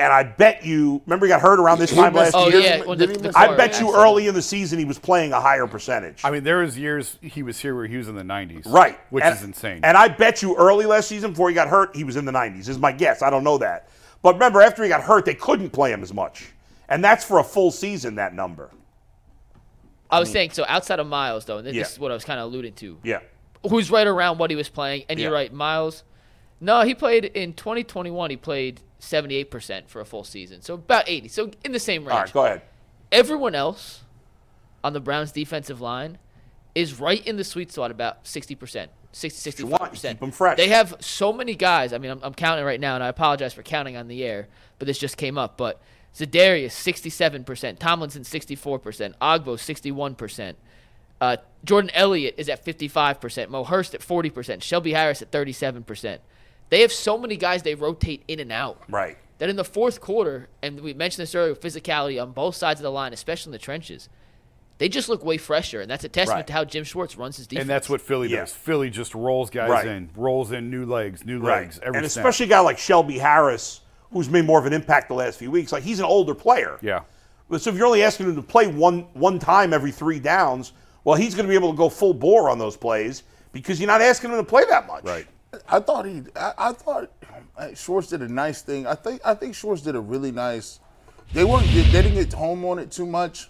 and I bet you remember he got hurt around this time last oh year. yeah, when the, the I bet you accident. early in the season he was playing a higher percentage. I mean, there was years he was here where he was in the 90s, right, Which And- is insane. And I bet you early last season before he got hurt, he was in the 90s. Is my guess. I don't know that, but remember after he got hurt, they couldn't play him as much, and that's for a full season. That number. I was mm. saying so outside of Myles though, and this Yeah. is what I was kind of alluding to. Yeah. Who's right around what he was playing? And you're right, Myles. No, he played in 2021. He played 78% for a full season, so about 80. So in the same range. All right. Go ahead. Everyone else on the Browns defensive line is right in the sweet spot about 60%, 60, you want. 65%. Keep 'em fresh. They have so many guys. I mean, I'm, I'm counting right now, and I apologize for counting on the air, but this just came up. But Zadarius, 67%. Tomlinson, 64%. Ogbo, 61%. Uh, Jordan Elliott is at 55%. Mo Hurst at 40%. Shelby Harris at 37%. They have so many guys they rotate in and out Right. that in the fourth quarter, and we mentioned this earlier, physicality on both sides of the line, especially in the trenches, they just look way fresher, and that's a testament Right. to how Jim Schwartz runs his defense. and that's what Philly Yeah. does. Philly just rolls guys Right. in, rolls in new legs, new Right. legs, every and snap. especially a guy like Shelby Harris, who's made more of an impact the last few weeks. Like he's an older player. yeah. So if you're only asking him to play one one time every three downs, well, he's going to be able to go full bore on those plays because you're not asking him to play that much. Right. I thought he. I, I thought Schwartz did a nice thing. I think. I think Schwartz did a really nice. They weren't. They didn't get home on it too much.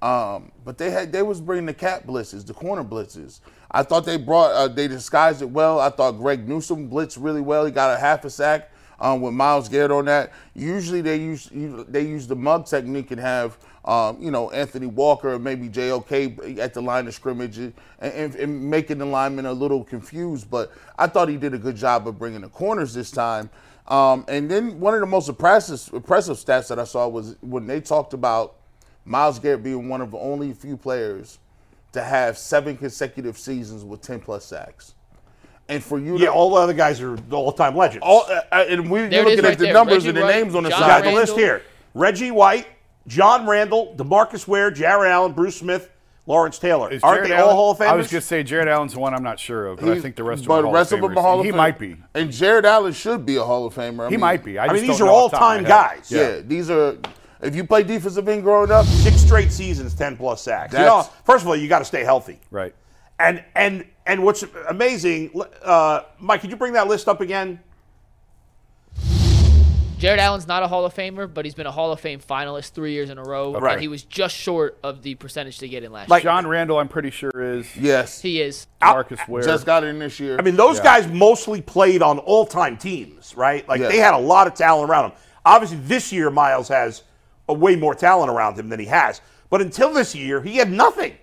Um, but they had they was bringing the cat blitzes, the corner blitzes. I thought they brought uh, they disguised it well. I thought Greg Newsome blitzed really well. He got a half a sack um, with Myles Garrett on that. Usually they use they use the mug technique and have um, you know Anthony Walker or maybe JOK at the line of scrimmage and, and, and making the linemen a little confused. But I thought he did a good job of bringing the corners this time. Um, and then one of the most impressive impressive stats that I saw was when they talked about Myles Garrett being one of the only few players to have seven consecutive seasons with 10 plus sacks. And for you Yeah, to all the other guys are the all-time legends. all, uh, uh, and we, There you're looking is at right the there. numbers Reggie and the White, names on the John got side. the list here. Reggie White, John Randle, DeMarcus Ware, Jared Allen, Bruce Smith, Lawrence Taylor. Is Aren't Jared they Allen- all Hall of Famers? I was going to say Jared Allen's the one I'm not sure of, but I think the rest of but them the are rest Hall of them Famers. are Hall of He Fame- might be. And Jared Allen should be a Hall of Famer. I He mean, might be. I, I mean, these don't are know off the top of all-time guys. Yeah, these are. If you play defensive end growing up, Six straight seasons, 10 plus sacks. You know, first of all, you got to stay healthy. Right. And and and what's amazing, uh, Mike, could you bring that list up again? Jared Allen's not a Hall of Famer, but he's been a Hall of Fame finalist three years in a row. Right. And he was just short of the percentage to get in last Like- year. John Randle, I'm pretty sure is. yes, He is. Marcus Ware. just got in this year. I mean, those Yeah. guys mostly played on all-time teams, right? Like Yes. they had a lot of talent around them. Obviously, this year Myles has a way more talent around him than he has. But until this year, he had nothing.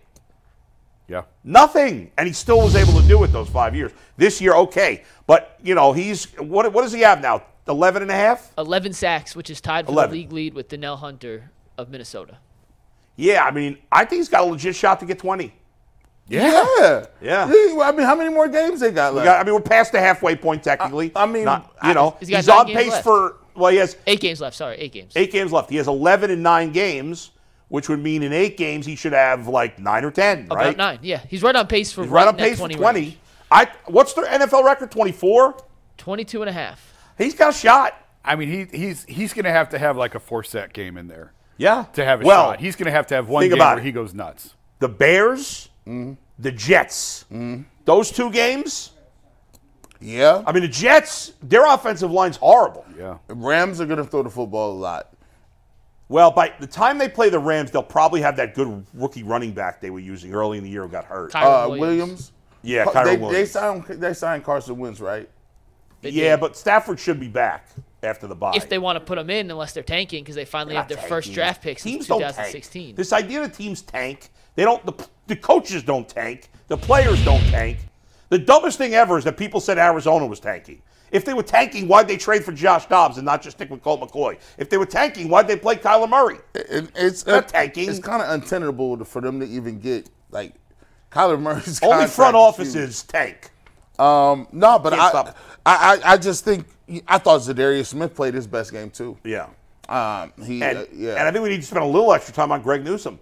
Yeah. Nothing. And he still was able to do it those five years. This year, okay. But, you know, he's what what does he have now? 11 and a half? 11 sacks, which is tied for 11. the league lead with Danielle Hunter of Minnesota. Yeah, I mean, I think he's got a legit shot to get 20. yeah, Yeah. I mean, how many more games they got We left? got, I mean, we're past the halfway point technically. I- I mean, Not- you know, He's he's on pace left. for well, he has Eight games left. Sorry, eight games. eight games left. He has 11 and nine games, which would mean in eight games he should have like nine or 10, About right? nine. Yeah, he's right on pace for He's right on in that pace for 20 20. range. I what's their NFL record? 24. 22 and a half. He's got a shot. I mean, he, he's he's going to have to have like a four set game in there Yeah, to have a well, shot. He's going to have to have one game about where it. he goes nuts. the Bears, Mm-hmm. the Jets. Those two games. yeah, I mean, the Jets, their offensive line's horrible. Yeah. Rams are gonna throw the football a lot. Well, by the time they play the Rams, they'll probably have that good rookie running back they were using early in the year who got hurt. Kyren Uh, Williams. Williams. Yeah, Ca- Kyren they, Williams. they signed they signed Carson Wentz, right? They yeah, did. but Stafford should be back after the bye. if they want to put him in, unless they're tanking because they finally have their not first draft pick since Teams don't tank. 2016. This idea that teams tank, they don't. The, the coaches don't tank. The players don't tank. The dumbest thing ever is that people said Arizona was tanking. If they were tanking, why'd they trade for Josh Dobbs and not just stick with Colt McCoy? If they were tanking, why'd they play Kyler Murray? It, it's Not tanking. It's kind of untenable for them to even get like Kyler Murray's Only front is offices tank. Um, no, but I. I, I, I just think I thought Za'Darius Smith played his best game too. Yeah. Um, he, And, uh, yeah, and I think we need to spend a little extra time on Greg Newsome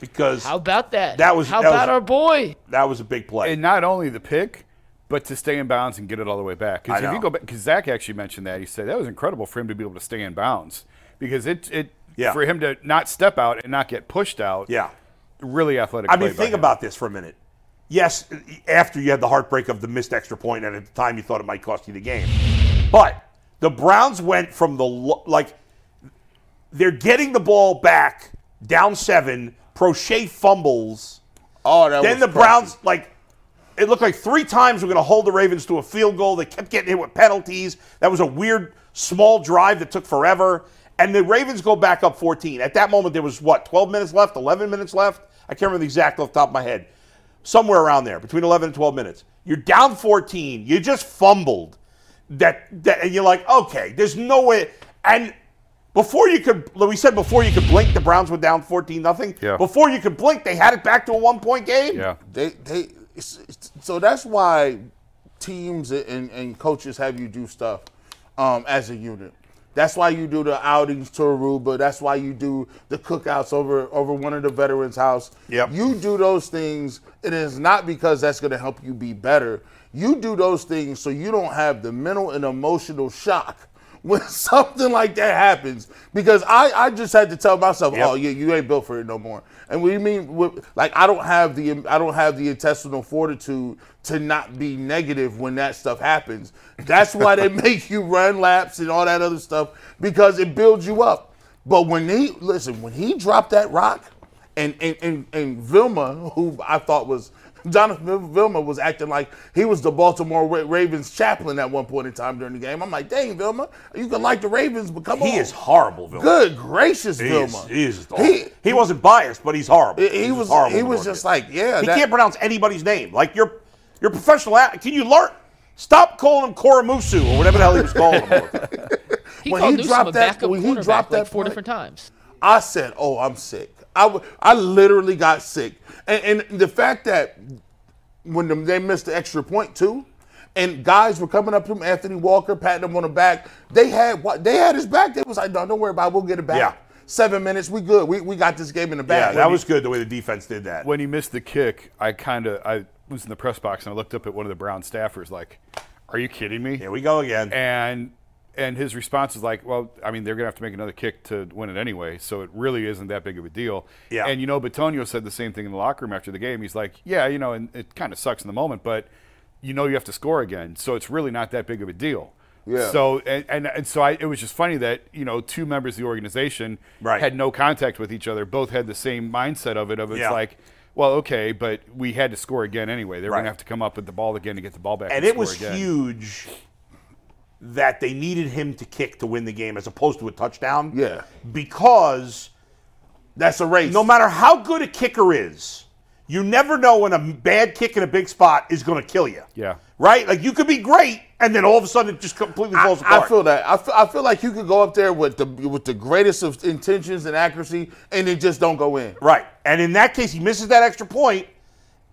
because How about that? That was- How that about was- our boy? that was a big play. And not only the pick, but to stay in bounds and get it all the way back. Because if know. you go back, because Zach actually mentioned that he said that was incredible for him to be able to stay in bounds because it it Yeah. for him to not step out and not get pushed out. yeah. really athletic. I play mean, by think him. about this for a minute. Yes, after you had the heartbreak of the missed extra point, and at the time you thought it might cost you the game. But the Browns went from the like they're getting the ball back down seven. Proche fumbles. oh, that Then was the crazy. Browns like it looked like three times we're going to hold the Ravens to a field goal. They kept getting hit with penalties. That was a weird small drive that took forever. And the Ravens go back up 14. At that moment, there was what 12 minutes left, 11 minutes left. I can't remember the exact off the top of my head. Somewhere around there, between 11 and 12 minutes. You're down 14. You just fumbled. That, that and you're like, okay, there's no way. And before you could, like we said before you could blink, the Browns were down 14 nothing. Yeah. Before you could blink, they had it back to a one point game. Yeah. They they it's- it's- so that's why teams and, and coaches have you do stuff um, as a unit. That's why you do the outings to Aruba. That's why you do the cookouts over over one of the veterans' house. Yep. You do those things. It is not because that's going to help you be better. You do those things so you don't have the mental and emotional shock when something like that happens. Because I, I just had to tell myself, Yep. oh yeah, you ain't built for it no more. And what do you mean? Like I don't have the I don't have the intestinal fortitude to not be negative when that stuff happens. That's why they make you run laps and all that other stuff because it builds you up. But when he listen, when he dropped that rock and and and, and Vilma, who I thought was Jonathan Vilma, was acting like he was the Baltimore Ravens chaplain at one point in time during the game. I'm like, dang, Vilma, you can like the Ravens, but come on, He is horrible, Vilma. good gracious, He Vilma. is, he is He- he, wasn't biased, but he's horrible. He, He's he was horrible he was working. just like, yeah, he that- can't pronounce anybody's name. Like you're you're a professional. act- Can you learn? Stop calling him Koramusu or whatever the hell he was calling him. all the time. He When called he dropped a that- backup when he dropped like that four play- different times. I said, "Oh, I'm sick." I, w- I literally got sick, and, and the fact that when they missed the extra point too, and guys were coming up to him, Anthony Walker, patting him on the back. They had what they had his back. They was like, "No, don't worry about it. We'll get it back." Yeah. Seven minutes, we good. We, we got this game in the yeah, bag. that was good the way the defense did that. when he missed the kick, I kind of I was in the press box and I looked up at one of the Brown staffers like, "Are you kidding me?" Here we go again. And and his response is like, "Well, I mean, they're gonna have to make another kick to win it anyway, so it really isn't that big of a deal." Yeah. And you know, Bitonio said the same thing in the locker room after the game. He's like, "Yeah, you know, and it kind of sucks in the moment, but you know you have to score again, so it's really not that big of a deal." Yeah. So and and, and so I, it was just funny that you know two members of the organization Right. had no contact with each other, both had the same mindset of it. Of it's Yeah. like, well, okay, but we had to score again anyway. They were Right. gonna have to come up with the ball again to get the ball back. and and it was again. huge that they needed him to kick to win the game as opposed to a touchdown. Yeah. Because That's a race. no matter how good a kicker is, you never know when a bad kick in a big spot is going to kill you. Yeah. Right? Like you could be great, and then all of a sudden it just completely I, falls apart. I feel that. I feel, I feel like you could go up there with the with the greatest of intentions and accuracy, and it just don't go in. Right. And in that case, he misses that extra point.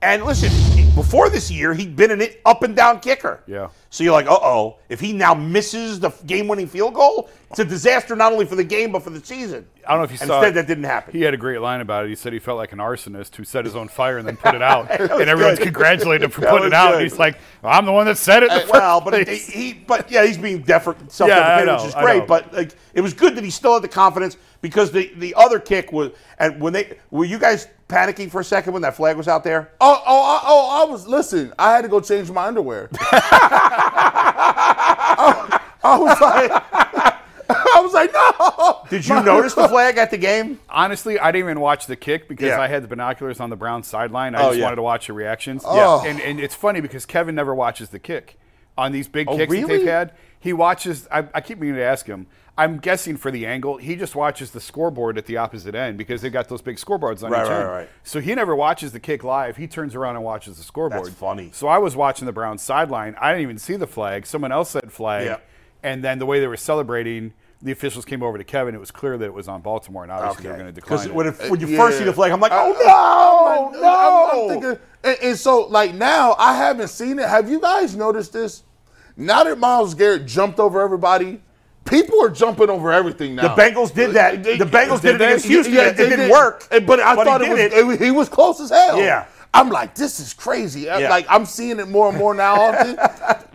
And listen, before this year, he'd been an up and down kicker. Yeah. So you're like, uh oh, if he now misses the game winning field goal, it's a disaster not only for the game, but for the season. I don't know if you And saw. Instead, it. that didn't happen. He had a great line about it. He said he felt like an arsonist who set his own fire and then put it out, and everyone's good. congratulating him for putting it out. good. And he's like, "I'm the one that said it." First well, but he, place." he, but yeah, he's being defer- self Yeah, I deprecating know, which is great. But like, it was good that he still had the confidence because the the other kick was, and when they were you guys panicking for a second when that flag was out there? Oh, oh, I- oh! I was listen. I had to go change my underwear. I, I was like, I was like, no. Did you notice the flag at the game? Honestly, I didn't even watch the kick because Yeah. I had the binoculars on the Browns sideline. I Oh, just yeah. wanted to watch the reactions. Yeah. Oh. And, and it's funny because Kevin never watches the kick. On these big Oh, kicks that they've had, he watches. I, I keep meaning to ask him. I'm guessing for the angle, he just watches the scoreboard at the opposite end because they've got those big scoreboards on Right, each right, end. right. So he never watches the kick live. He turns around and watches the scoreboard. That's funny. So I was watching the Browns sideline. I didn't even see the flag. Someone else said flag. Yeah. And then the way they were celebrating, the officials came over to Kevin. It was clear that it was on Baltimore, and obviously they were going to decline. Because it. when, it- when you Yeah. first see the flag, I'm like, I- oh no, I'm- no. I'm thinking- and, and so, like now, I haven't seen it. Have you guys noticed this? Now that Myles Garrett jumped over everybody, people are jumping over everything now. The Bengals did that. The Bengals did it they? against Houston. Yeah, it they didn't did. work. Eh, But I he thought it was, it. It, he was close as hell. Yeah. I'm like, this is crazy. I- Yeah. Like I'm seeing it more and more now. Often.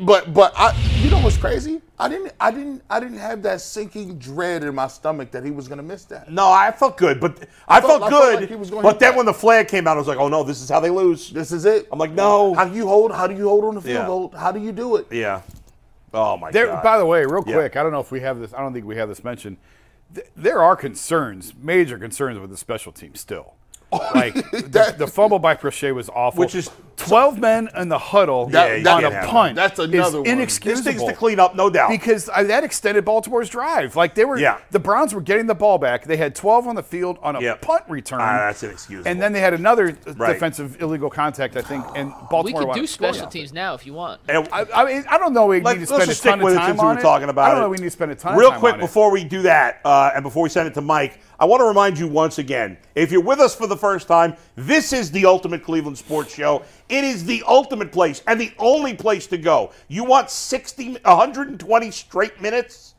but but I, you know what's crazy? I didn't I didn't I didn't have that sinking dread in my stomach that he was gonna miss that. No, I felt good, but I, felt- felt I felt good. like he was gonna but then that. when the flag came out, I was like, oh no, this is how they lose. This is it. I'm like, no. How do you hold? How do you hold on the field Yeah. goal? How do you do it? Yeah. Oh my There, god. by the way, real Yeah. quick, I don't know if we have this. I don't think we have this mentioned. Th- there are concerns, major concerns with the special team still. Like the, That- the fumble by Proche was awful. Which is- twelve men in the huddle Yeah, on can't a have punt. that. That's is another one. this inexcusable. thing's to clean up, no doubt. because uh, that extended Baltimore's drive. Like they were, Yeah. the Browns were getting the ball back. They had 12 on the field on a Yep. punt return. Ah, that's inexcusable. And then they had another uh, Right. defensive illegal contact, I think, and We Baltimore. could wound do special teams now if you want. And- I, I mean, I don't know. We Let, need to spend a ton of with it time since we on it. talking about I don't it. know. We need to spend a ton Real quick before we do that, uh, and before we send it to Mike, I want to remind you once again: if you're with us for the first time, this is the Ultimate Cleveland Sports Show. It is the ultimate place and the only place to go. You want 60, 120 straight minutes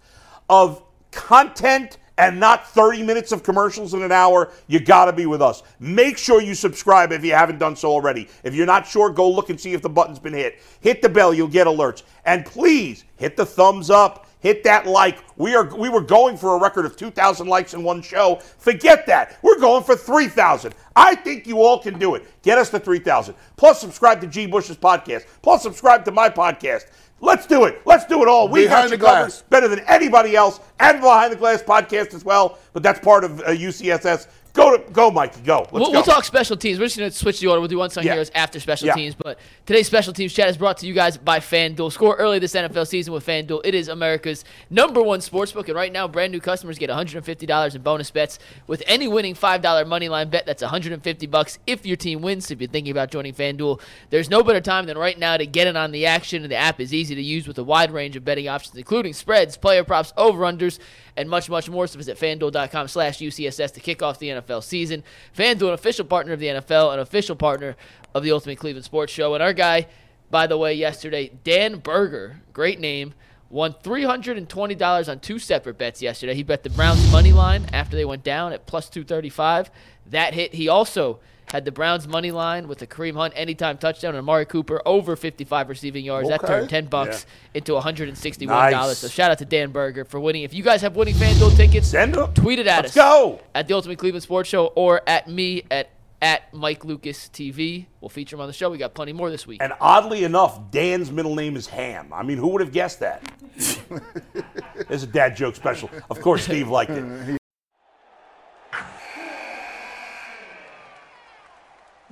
of content and not 30 minutes of commercials in an hour, you got to be with us. Make sure you subscribe if you haven't done so already. If you're not sure, go look and see if the button's been hit. Hit the bell, you'll get alerts. And please hit the thumbs up. Hit that like. We are we were going for a record of 2,000 likes in one show. Forget that. We're going for 3,000. I think you all can do it. Get us to 3,000. Plus subscribe to G Bush's podcast. Plus subscribe to my podcast. Let's do it. Let's do it all. We Behind got the you covered glass. better than anybody else, and Behind the Glass podcast as well. But that's part of uh, UCSS Go to go, Mikey. Go. Let's We'll, go. we'll talk special teams. We're just going to switch the order. We'll do unsung Yeah. heroes after special Yeah. teams. But today's special teams chat is brought to you guys by FanDuel. Score early this NFL season with FanDuel. It is America's number one sportsbook. And right now, brand new customers get $150 in bonus bets with any winning $5 money line bet. That's 150 bucks if your team wins. So if you're thinking about joining FanDuel, there's no better time than right now to get in on the action. And the app is easy to use with a wide range of betting options, including spreads, player props, over-unders, and much, much more. So visit FanDuel.com slash UCSS to kick off the NFL season. FanDuel, an official partner of the NFL, an official partner of the Ultimate Cleveland Sports Show. And our guy, by the way, yesterday, Dan Berger, great name, won $320 on two separate bets yesterday. He bet the Browns money line after they went down at plus 235. That hit. He also had the Browns money line with the Kareem Hunt anytime touchdown and Amari Cooper over 55 receiving yards. That turned 10 bucks into $161. Nice. So shout out to Dan Berger for winning. If you guys have winning FanDuel tickets, send them. tweet it at Let's us. go. At the Ultimate Cleveland Sports Show or at me at at Mike Lucas TV. We'll feature him on the show. We got plenty more this week. And oddly enough, Dan's middle name is Ham. I mean, who would have guessed that? it's a dad joke special. Of course, Steve liked it. Uh,